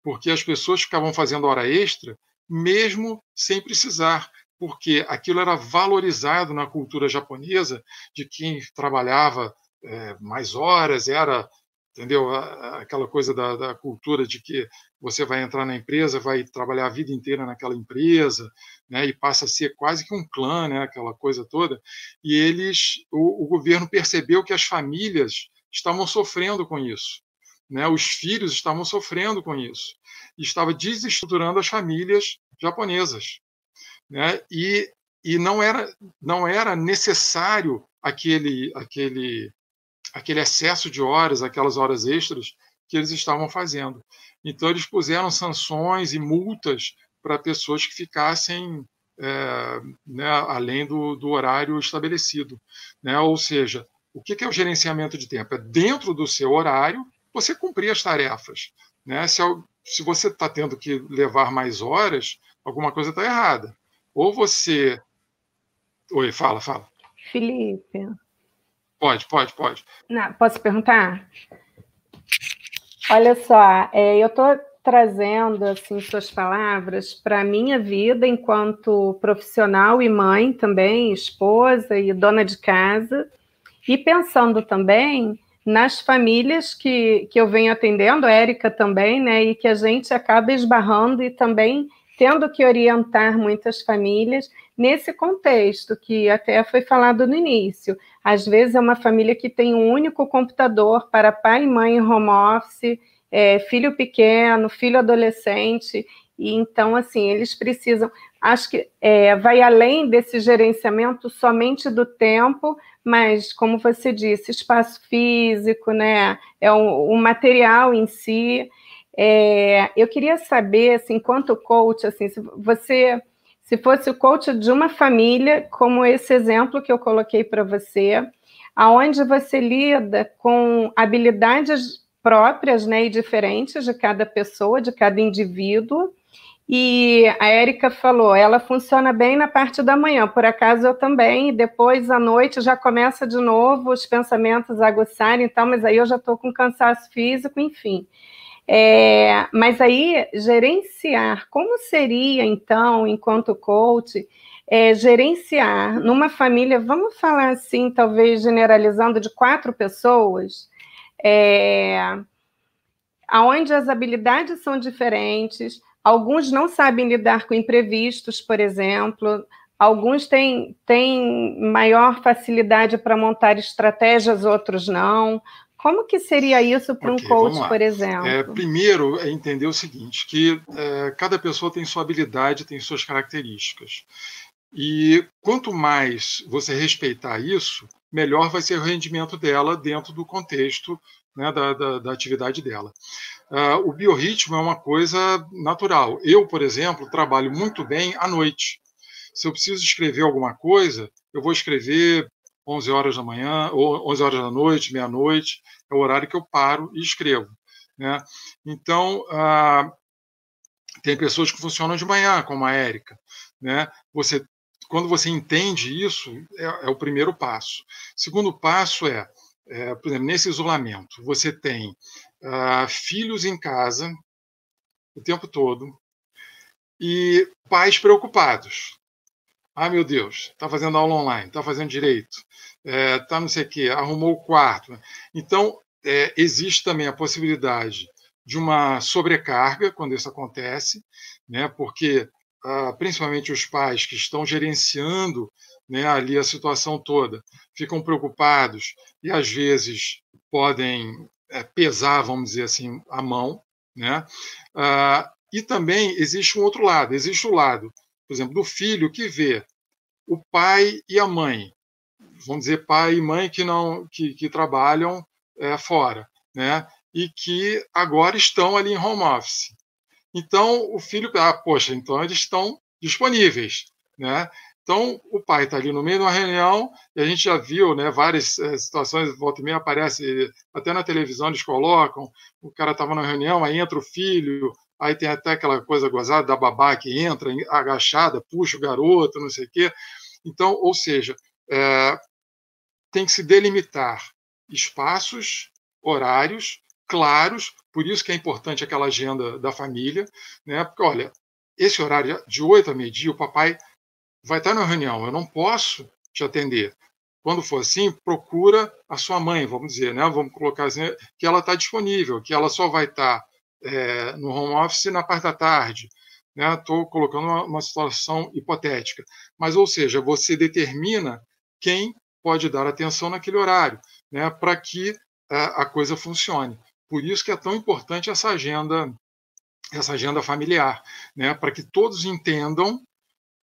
porque as pessoas ficavam fazendo hora extra mesmo sem precisar, porque aquilo era valorizado na cultura japonesa de quem trabalhava é, mais horas, era entendeu? Aquela coisa da, da, cultura de que você vai entrar na empresa, vai trabalhar a vida inteira naquela empresa, né? E passa a ser quase que um clã, né? Aquela coisa toda. E eles, o, o governo percebeu que as famílias estavam sofrendo com isso, né? Os filhos estavam sofrendo com isso, e estava desestruturando as famílias japonesas, né? E e não era não era necessário aquele aquele aquele excesso de horas, aquelas horas extras que eles estavam fazendo. Então, eles puseram sanções e multas para pessoas que ficassem é, né, além do, do, horário estabelecido. Né? Ou seja, o que é o gerenciamento de tempo? É dentro do seu horário você cumprir as tarefas. Né? Se, se você está tendo que levar mais horas, alguma coisa está errada. Ou você. Oi, fala, fala. Felipe, Pode, pode, pode. Não, posso perguntar? Olha só, é, eu estou trazendo assim suas palavras para a minha vida enquanto profissional e mãe também, esposa e dona de casa, e pensando também nas famílias que, que eu venho atendendo, Érica também, né, e que a gente acaba esbarrando e também tendo que orientar muitas famílias nesse contexto que até foi falado no início. Às vezes é uma família que tem um único computador para pai e mãe em home office, é, filho pequeno, filho adolescente, e então, assim, eles precisam. Acho que é, vai além desse gerenciamento somente do tempo, mas, como você disse, espaço físico, né? É o, material em si. É, eu queria saber, assim, enquanto coach, assim, se você se fosse o coach de uma família, como esse exemplo que eu coloquei para você, aonde você lida com habilidades próprias né, e diferentes de cada pessoa, de cada indivíduo. E a Érica falou, ela funciona bem na parte da manhã, por acaso eu também, e depois à noite já começa de novo os pensamentos aguçarem, então, mas aí eu já estou com cansaço físico, enfim. É, mas aí, gerenciar, como seria, então, enquanto coach, é, gerenciar numa família, vamos falar assim, talvez generalizando, de quatro pessoas, é, onde as habilidades são diferentes, alguns não sabem lidar com imprevistos, por exemplo, alguns têm, têm maior facilidade para montar estratégias, outros não. Como que seria isso para okay, um coach, por exemplo? É, primeiro, é entender o seguinte, que é, cada pessoa tem sua habilidade, tem suas características. E quanto mais você respeitar isso, melhor vai ser o rendimento dela dentro do contexto né, da, da, da, atividade dela. Uh, o biorritmo é uma coisa natural. Eu, por exemplo, trabalho muito bem à noite. Se eu preciso escrever alguma coisa, eu vou escrever 11 horas da manhã, ou 11 horas da noite, meia-noite, é o horário que eu paro e escrevo. Né? Então, uh, tem pessoas que funcionam de manhã, como a Érica. Né? Você quando você entende isso, é, é o primeiro passo. Segundo passo é, é, por exemplo, nesse isolamento, você tem uh, filhos em casa o tempo todo e pais preocupados. Ah, meu Deus, está fazendo aula online, está fazendo direito, está é, não sei o quê, arrumou o quarto. Então, é, existe também a possibilidade de uma sobrecarga quando isso acontece, né, porque ah, principalmente os pais que estão gerenciando né, ali a situação toda, ficam preocupados e às vezes podem é, pesar, vamos dizer assim, a mão. Né? Ah, e também existe um outro lado, existe o lado, por exemplo, do filho que vê o pai e a mãe, vamos dizer pai e mãe que não que, que trabalham é, fora, né? E que agora estão ali em home office. Então, o filho, ah, poxa, então eles estão disponíveis, né? Então, o pai está ali no meio de uma reunião, e a gente já viu né, várias é, situações, volta e meia aparece, até na televisão eles colocam, o cara estava na reunião, aí entra o filho, aí tem até aquela coisa gozada da babá que entra agachada, puxa o garoto, não sei o quê. Então, ou seja, é, tem que se delimitar espaços, horários, claros, por isso que é importante aquela agenda da família, né? Porque, olha, esse horário de 8 a meio-dia, o papai vai estar na reunião, eu não posso te atender. Quando for assim, procura a sua mãe, vamos dizer, né? Vamos colocar assim, que ela está disponível, que ela só vai estar é, no home office na parte da tarde. Estou né? colocando uma, uma situação hipotética. Mas, ou seja, você determina quem pode dar atenção naquele horário, né? Para que a, é, a coisa funcione. Por isso que é tão importante essa agenda, essa agenda familiar, né? para que todos entendam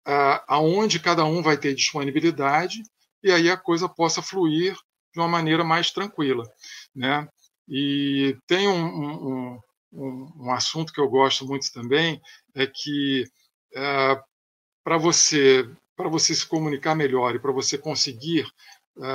uh, aonde cada um vai ter disponibilidade e aí a coisa possa fluir de uma maneira mais tranquila. Né? E tem um, um, um, um assunto que eu gosto muito também, é que uh, para você para você se comunicar melhor e para você conseguir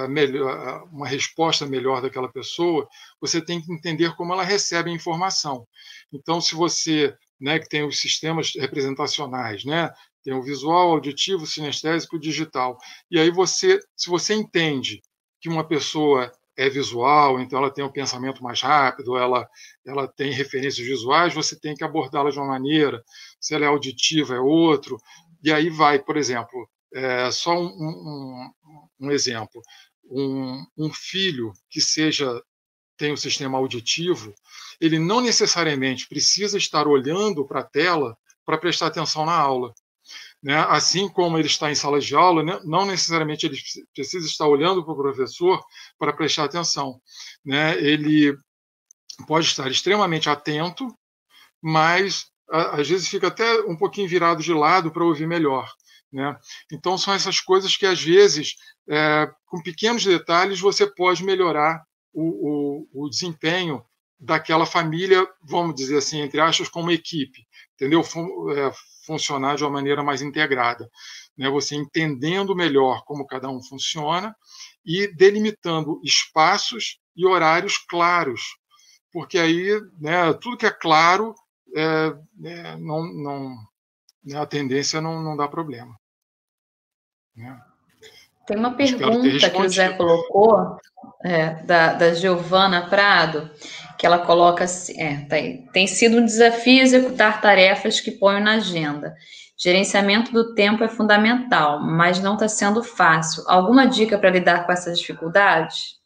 melhor, uma resposta melhor daquela pessoa, você tem que entender como ela recebe a informação. Então, se você né, que tem os sistemas representacionais, né, tem o visual, auditivo, sinestésico, digital, e aí você, se você entende que uma pessoa é visual, então ela tem um pensamento mais rápido, ela, ela tem referências visuais, você tem que abordá-la de uma maneira, se ela é auditiva, é outro, e aí vai, por exemplo, é, só um, um, um exemplo, um, um, filho que seja tem o um sistema auditivo, ele não necessariamente precisa estar olhando para a tela para prestar atenção na aula. Né? Assim como ele está em sala de aula, né? não necessariamente ele precisa estar olhando para o professor para prestar atenção. Né? Ele pode estar extremamente atento, mas às vezes fica até um pouquinho virado de lado para ouvir melhor. Né? Então, são essas coisas que, às vezes, é, com pequenos detalhes, você pode melhorar o, o, o, desempenho daquela família, vamos dizer assim, entre aspas, como equipe, entendeu? Fun funcionar de uma maneira mais integrada. Né? Você entendendo melhor como cada um funciona e delimitando espaços e horários claros, porque aí né, tudo que é claro é, é, não, não, né, a tendência não, não dá problema. Né? Tem uma pergunta que o Zé colocou, é, da, da Giovana Prado, que ela coloca assim: é, tá aí, tem sido um desafio executar tarefas que ponho na agenda. Gerenciamento do tempo é fundamental, mas não está sendo fácil. Alguma dica para lidar com essas dificuldades?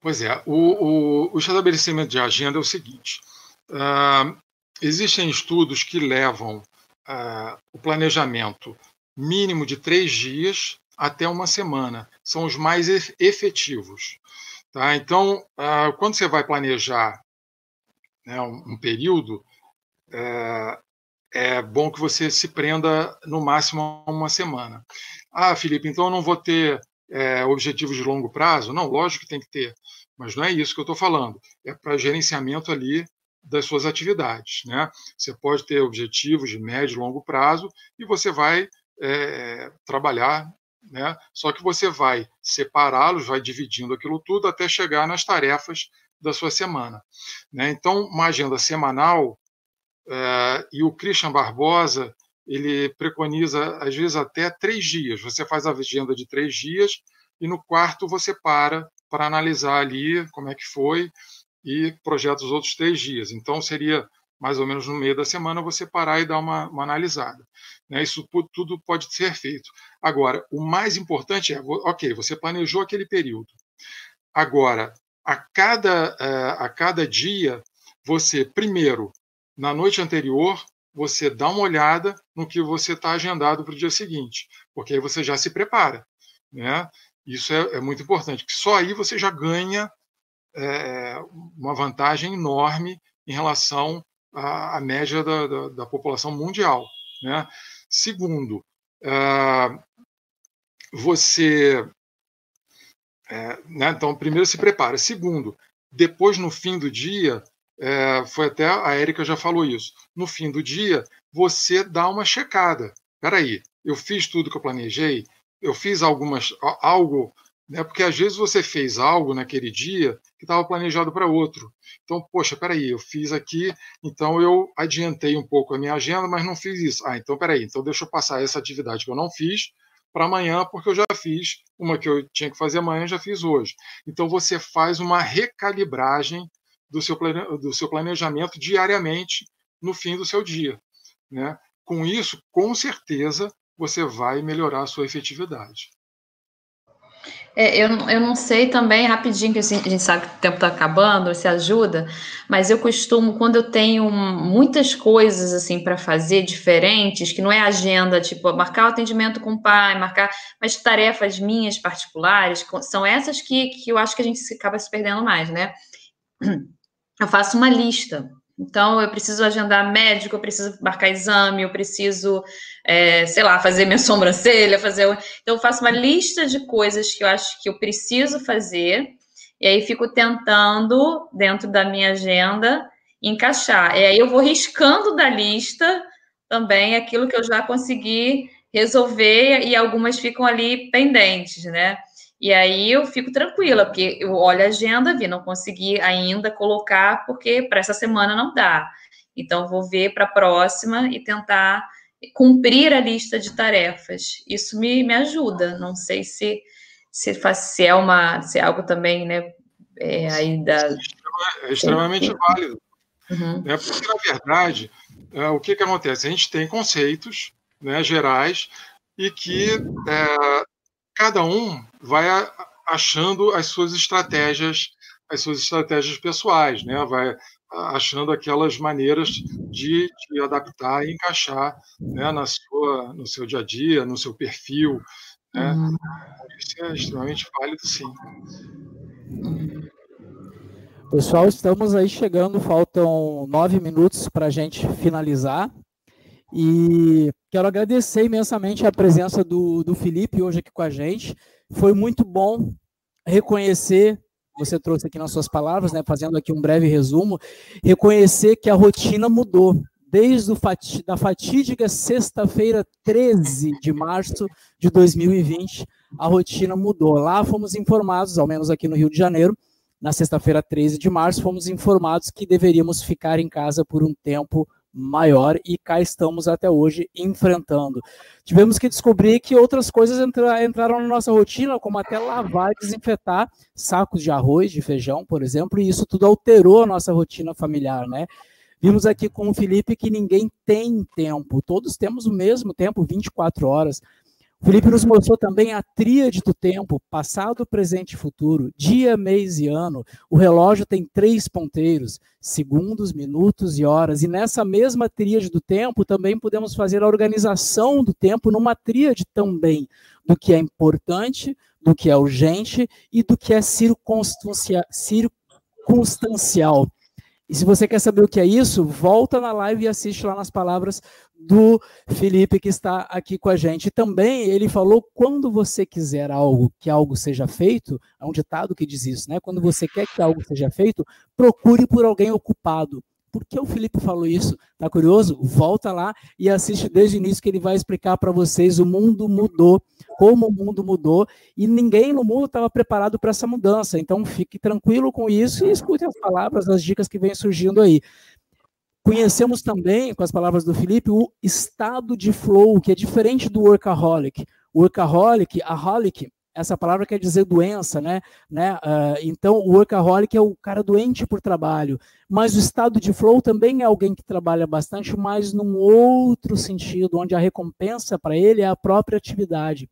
Pois é, o, o, o estabelecimento de agenda é o seguinte: uh, existem estudos que levam uh, o planejamento mínimo de três dias até uma semana. São os mais efetivos. Tá? Então, uh, quando você vai planejar né, um, período, é, é, bom que você se prenda no máximo uma semana. Ah, Felipe, então eu não vou ter é, objetivos de longo prazo? Não, lógico que tem que ter, mas não é isso que eu estou falando. É para gerenciamento ali das suas atividades. Né? Você pode ter objetivos de médio e longo prazo e você vai é, trabalhar, né? só que você vai separá-los, vai dividindo aquilo tudo até chegar nas tarefas da sua semana. Né? Então, uma agenda semanal, é, e o Christian Barbosa, ele preconiza, às vezes, até três dias. Você faz a agenda de três dias e no quarto você para para analisar ali como é que foi e projeta os outros três dias. Então, seria mais ou menos no meio da semana, você parar e dar uma, uma analisada. Né? Isso tudo pode ser feito. Agora, o mais importante é, ok, você planejou aquele período. Agora, a cada, eh, a cada dia, você, primeiro, na noite anterior, você dá uma olhada no que você está agendado para o dia seguinte, porque aí você já se prepara. Né? Isso é, é muito importante, que só aí você já ganha é, uma vantagem enorme em relação à, à média da, da, da, população mundial. Né? Segundo, uh, você. É, né, então, primeiro se prepara. Segundo, depois, no fim do dia, é, foi até a Érica já falou isso. No fim do dia, você dá uma checada. Espera aí, eu fiz tudo que eu planejei, eu fiz algumas algo né? Porque às vezes você fez algo naquele dia que estava planejado para outro. Então, poxa, peraí, eu fiz aqui, então eu adiantei um pouco a minha agenda, mas não fiz isso. Ah, então peraí, então deixa eu passar essa atividade que eu não fiz para amanhã, porque eu já fiz uma que eu tinha que fazer amanhã, já fiz hoje. Então você faz uma recalibragem do seu, do seu planejamento diariamente no fim do seu dia. Né? Com isso, com certeza, você vai melhorar a sua efetividade. É, eu, eu não sei também, rapidinho, que a gente sabe que o tempo está acabando, se ajuda, mas eu costumo, quando eu tenho muitas coisas assim para fazer diferentes, que não é agenda, tipo, marcar o atendimento com o pai, marcar, mas tarefas minhas particulares, são essas que, que eu acho que a gente acaba se perdendo mais, né? Eu faço uma lista então, eu preciso agendar médico, eu preciso marcar exame, eu preciso, é, sei lá, fazer minha [LAUGHS] sobrancelha, fazer. Então, eu faço uma lista de coisas que eu acho que eu preciso fazer, e aí fico tentando, dentro da minha agenda, encaixar. E aí eu vou riscando da lista também aquilo que eu já consegui resolver, e algumas ficam ali pendentes, né? E aí eu fico tranquila, porque eu olho a agenda, vi, não consegui ainda colocar, porque para essa semana não dá. Então, vou ver para a próxima e tentar cumprir a lista de tarefas. Isso me, me ajuda. Não sei se, se, faz, se é uma, se é algo também, né, é, aí da... É extremamente válido. Uhum. Né, porque, na verdade, é, o que, que acontece? A gente tem conceitos né, gerais e que é, cada um vai achando as suas estratégias, as suas estratégias pessoais, né? vai achando aquelas maneiras de, de adaptar e encaixar né, na sua, no seu dia a dia, no seu perfil. Né? Uhum. Isso é extremamente válido, sim. Pessoal, estamos aí chegando, faltam nove minutos para a gente finalizar. E quero agradecer imensamente a presença do, do Felipe hoje aqui com a gente. Foi muito bom reconhecer você trouxe aqui nas suas palavras, né, fazendo aqui um breve resumo, reconhecer que a rotina mudou. Desde o fati da fatídica sexta-feira 13 de março de 2020, a rotina mudou. Lá fomos informados, ao menos aqui no Rio de Janeiro, na sexta-feira 13 de março, fomos informados que deveríamos ficar em casa por um tempo maior e cá estamos até hoje enfrentando. Tivemos que descobrir que outras coisas entra, entraram na nossa rotina, como até lavar e desinfetar sacos de arroz, de feijão, por exemplo, e isso tudo alterou a nossa rotina familiar, né? Vimos aqui com o Felipe que ninguém tem tempo, todos temos o mesmo tempo, 24 horas. Felipe nos mostrou também a tríade do tempo, passado, presente e futuro, dia, mês e ano. O relógio tem três ponteiros, segundos, minutos e horas. E nessa mesma tríade do tempo, também podemos fazer a organização do tempo numa tríade também, do que é importante, do que é urgente e do que é circunstancial. E se você quer saber o que é isso, volta na live e assiste lá nas palavras do Felipe que está aqui com a gente. Também ele falou quando você quiser algo que algo seja feito, é um ditado que diz isso, né? Quando você quer que algo seja feito, procure por alguém ocupado. Por que o Felipe falou isso? Tá curioso? Volta lá e assiste desde o início que ele vai explicar para vocês o mundo mudou, como o mundo mudou e ninguém no mundo estava preparado para essa mudança. Então fique tranquilo com isso e escute as palavras, as dicas que vêm surgindo aí. Conhecemos também, com as palavras do Felipe, o estado de flow, que é diferente do workaholic. O workaholic, aholic, essa palavra quer dizer doença, né? né? Uh, então, o workaholic é o cara doente por trabalho. Mas o estado de flow também é alguém que trabalha bastante, mas num outro sentido, onde a recompensa para ele é a própria atividade.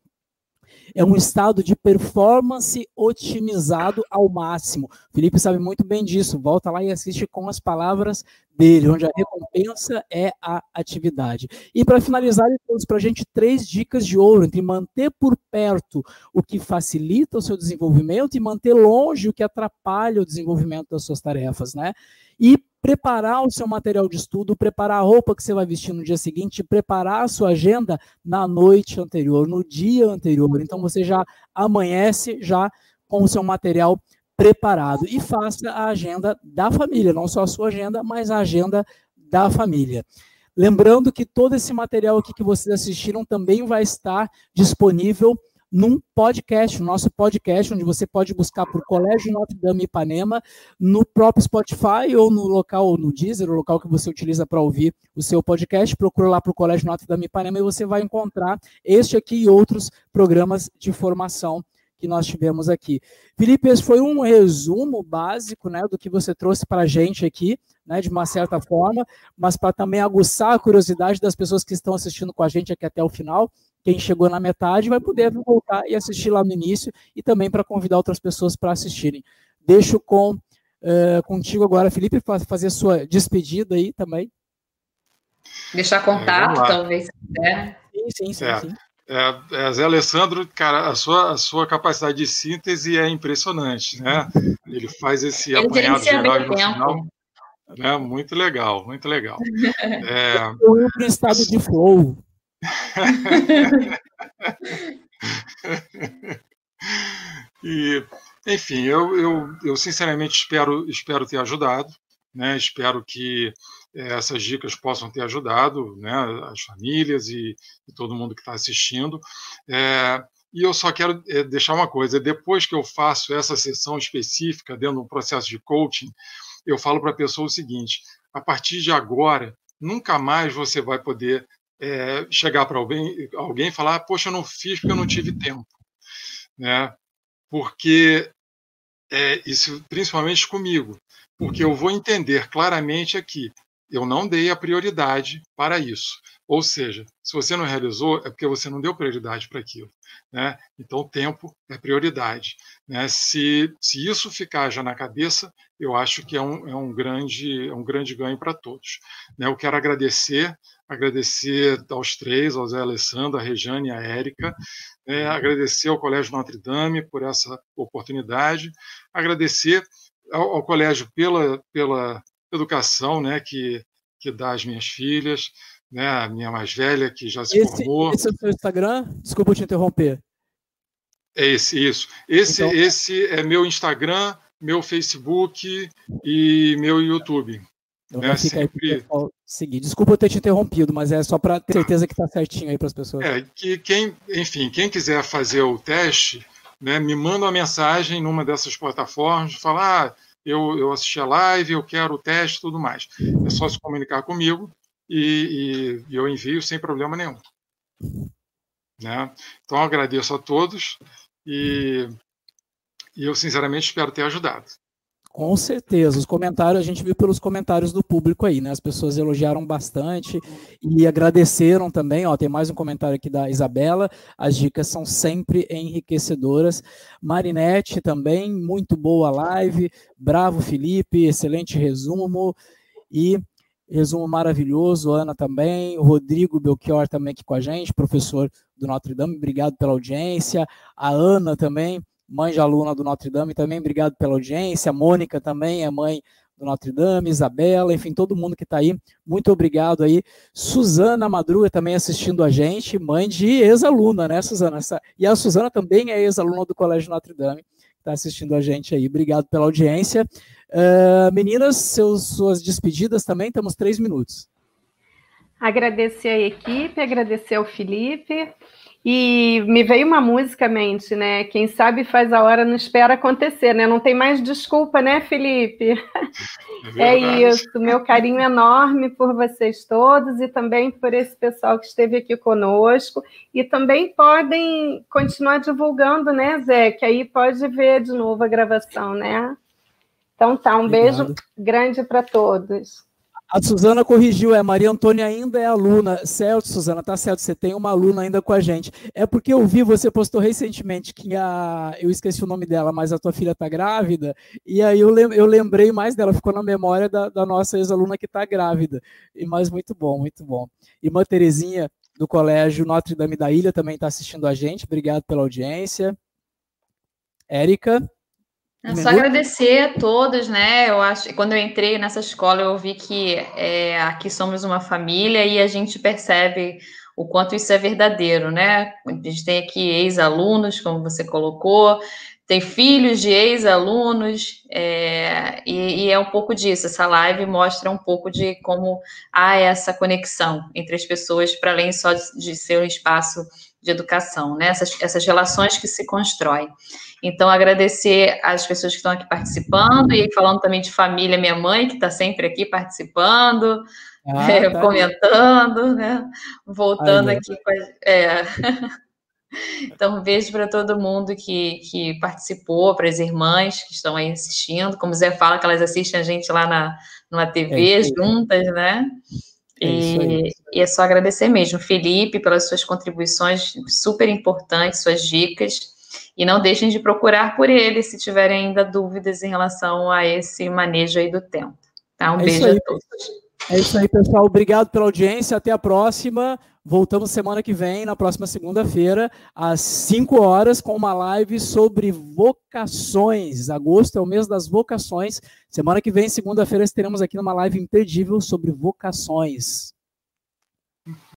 É um estado de performance otimizado ao máximo. Felipe sabe muito bem disso. Volta lá e assiste com as palavras dele, onde a recompensa é a atividade. E para finalizar, ele trouxe para a gente três dicas de ouro entre manter por perto o que facilita o seu desenvolvimento e manter longe o que atrapalha o desenvolvimento das suas tarefas, né? E preparar o seu material de estudo, preparar a roupa que você vai vestir no dia seguinte, preparar a sua agenda na noite anterior, no dia anterior. Então você já amanhece já com o seu material preparado e faça a agenda da família, não só a sua agenda, mas a agenda da família. Lembrando que todo esse material aqui que vocês assistiram também vai estar disponível num podcast, no nosso podcast, onde você pode buscar por Colégio Notre Dame Ipanema, no próprio Spotify ou no local, ou no Deezer, o local que você utiliza para ouvir o seu podcast, procura lá para o Colégio Notre Dame Ipanema e você vai encontrar este aqui e outros programas de formação que nós tivemos aqui. Felipe, esse foi um resumo básico né, do que você trouxe para a gente aqui, né, de uma certa forma, mas para também aguçar a curiosidade das pessoas que estão assistindo com a gente aqui até o final. Quem chegou na metade vai poder voltar e assistir lá no início e também para convidar outras pessoas para assistirem. Deixo com uh, contigo agora, Felipe, para fazer sua despedida aí também. Deixar contato, é, talvez, se quiser. Sim, sim, sim. É. sim. É, é, Zé Alessandro, cara, a sua, a sua capacidade de síntese é impressionante, né? Ele faz esse Ele apanhado geral no final. Né? Muito legal, muito legal. [LAUGHS] É... Eu para estado de flow. [LAUGHS] e, enfim, eu, eu, eu sinceramente espero, espero ter ajudado, né? Espero que eh, essas dicas possam ter ajudado né, as famílias e, e todo mundo que está assistindo. É, e eu só quero é, deixar uma coisa: depois que eu faço essa sessão específica dentro do processo de coaching, eu falo para a pessoa o seguinte: a partir de agora, nunca mais você vai poder é, chegar para alguém, alguém e falar, poxa, eu não fiz porque eu não tive tempo. Né? porque é, isso principalmente comigo, porque eu vou entender claramente aqui, eu não dei a prioridade para isso. Ou seja, se você não realizou, é porque você não deu prioridade para aquilo. Né? Então, tempo é prioridade. Né? Se, se isso ficar já na cabeça, eu acho que é um, é um, grande, é um grande ganho para todos. Né? Eu quero agradecer, agradecer aos três, ao Zé Alessandro, a Rejane e a Érica, né? agradecer ao Colégio Notre Dame por essa oportunidade, agradecer ao, ao colégio pela, pela educação né, que, que dá às minhas filhas, né, a minha mais velha, que já se esse, formou. Esse é o seu Instagram? Desculpa te interromper. É esse, isso. Esse, então... esse é meu Instagram, meu Facebook e meu YouTube. Então né, fica sempre... aí seguir. Desculpa eu ter te interrompido, mas é só para ter certeza que está certinho aí para as pessoas. É, que quem, enfim, quem quiser fazer o teste, né, me manda uma mensagem numa dessas plataformas, falar, ah, eu, eu assisti a live, eu quero o teste tudo mais. É só se comunicar comigo e, e, eu envio sem problema nenhum. Né? Então, agradeço a todos e, e eu, sinceramente, espero ter ajudado. Com certeza, os comentários, a gente viu pelos comentários do público aí, né? As pessoas elogiaram bastante e agradeceram também. Ó, tem mais um comentário aqui da Isabela. As dicas são sempre enriquecedoras. Marinete também, muito boa live. Bravo, Felipe, excelente resumo. E resumo maravilhoso. Ana também. O Rodrigo Belchior também aqui com a gente, professor do Notre Dame. Obrigado pela audiência. A Ana também mãe de aluna do Notre Dame também, obrigado pela audiência. Mônica também é mãe do Notre Dame, Isabela, enfim, todo mundo que está aí, muito obrigado aí. Suzana Madruga também assistindo a gente, mãe de ex-aluna, né, Suzana? E a Suzana também é ex-aluna do Colégio Notre Dame, está assistindo a gente aí. Obrigado pela audiência. Uh, meninas, seus, suas despedidas também, temos três minutos. Agradecer a equipe, agradecer ao Felipe, e me veio uma música à mente, né? Quem sabe faz a hora, não espera acontecer, né? Não tem mais desculpa, né, Felipe? É, [LAUGHS] é isso. Meu carinho enorme por vocês todos e também por esse pessoal que esteve aqui conosco. E também podem continuar divulgando, né, Zé? Que aí pode ver de novo a gravação, né? Então tá, um Obrigado. beijo grande para todos. A Suzana corrigiu, é Maria Antônia ainda é aluna. Certo, Suzana, tá certo, você tem uma aluna ainda com a gente. É porque eu vi, você postou recentemente que a. Eu esqueci o nome dela, mas a tua filha tá grávida. E aí eu, lem... eu lembrei mais dela, ficou na memória da, da nossa ex-aluna que tá grávida. E Mas muito bom, muito bom. Irmã Terezinha, do Colégio Notre Dame da Ilha, também está assistindo a gente. Obrigado pela audiência. Érica. É só agradecer a todos, né? Eu acho quando eu entrei nessa escola, eu vi que é, aqui somos uma família e a gente percebe o quanto isso é verdadeiro, né? A gente tem aqui ex-alunos, como você colocou, tem filhos de ex-alunos, é, e, e, é um pouco disso. Essa live mostra um pouco de como há essa conexão entre as pessoas, para além só de, de ser um espaço de educação, né? Essas, essas relações que se constroem. Então, agradecer às pessoas que estão aqui participando, e falando também de família, minha mãe, que está sempre aqui participando, ah, é, tá comentando, né? Voltando Ai, aqui a, é. [LAUGHS] Então, um beijo para todo mundo que, que participou, para as irmãs que estão aí assistindo. Como o Zé fala, que elas assistem a gente lá na, numa TV é juntas, né? É e, e, é só agradecer mesmo, Felipe, pelas suas contribuições super importantes, suas dicas. E não deixem de procurar por ele se tiverem ainda dúvidas em relação a esse manejo aí do tempo. Tá? Um é beijo a todos. É isso aí, pessoal. Obrigado pela audiência. Até a próxima. Voltamos semana que vem, na próxima segunda-feira, às 5 horas, com uma live sobre vocações. Agosto é o mês das vocações. Semana que vem, segunda-feira, teremos aqui uma live imperdível sobre vocações.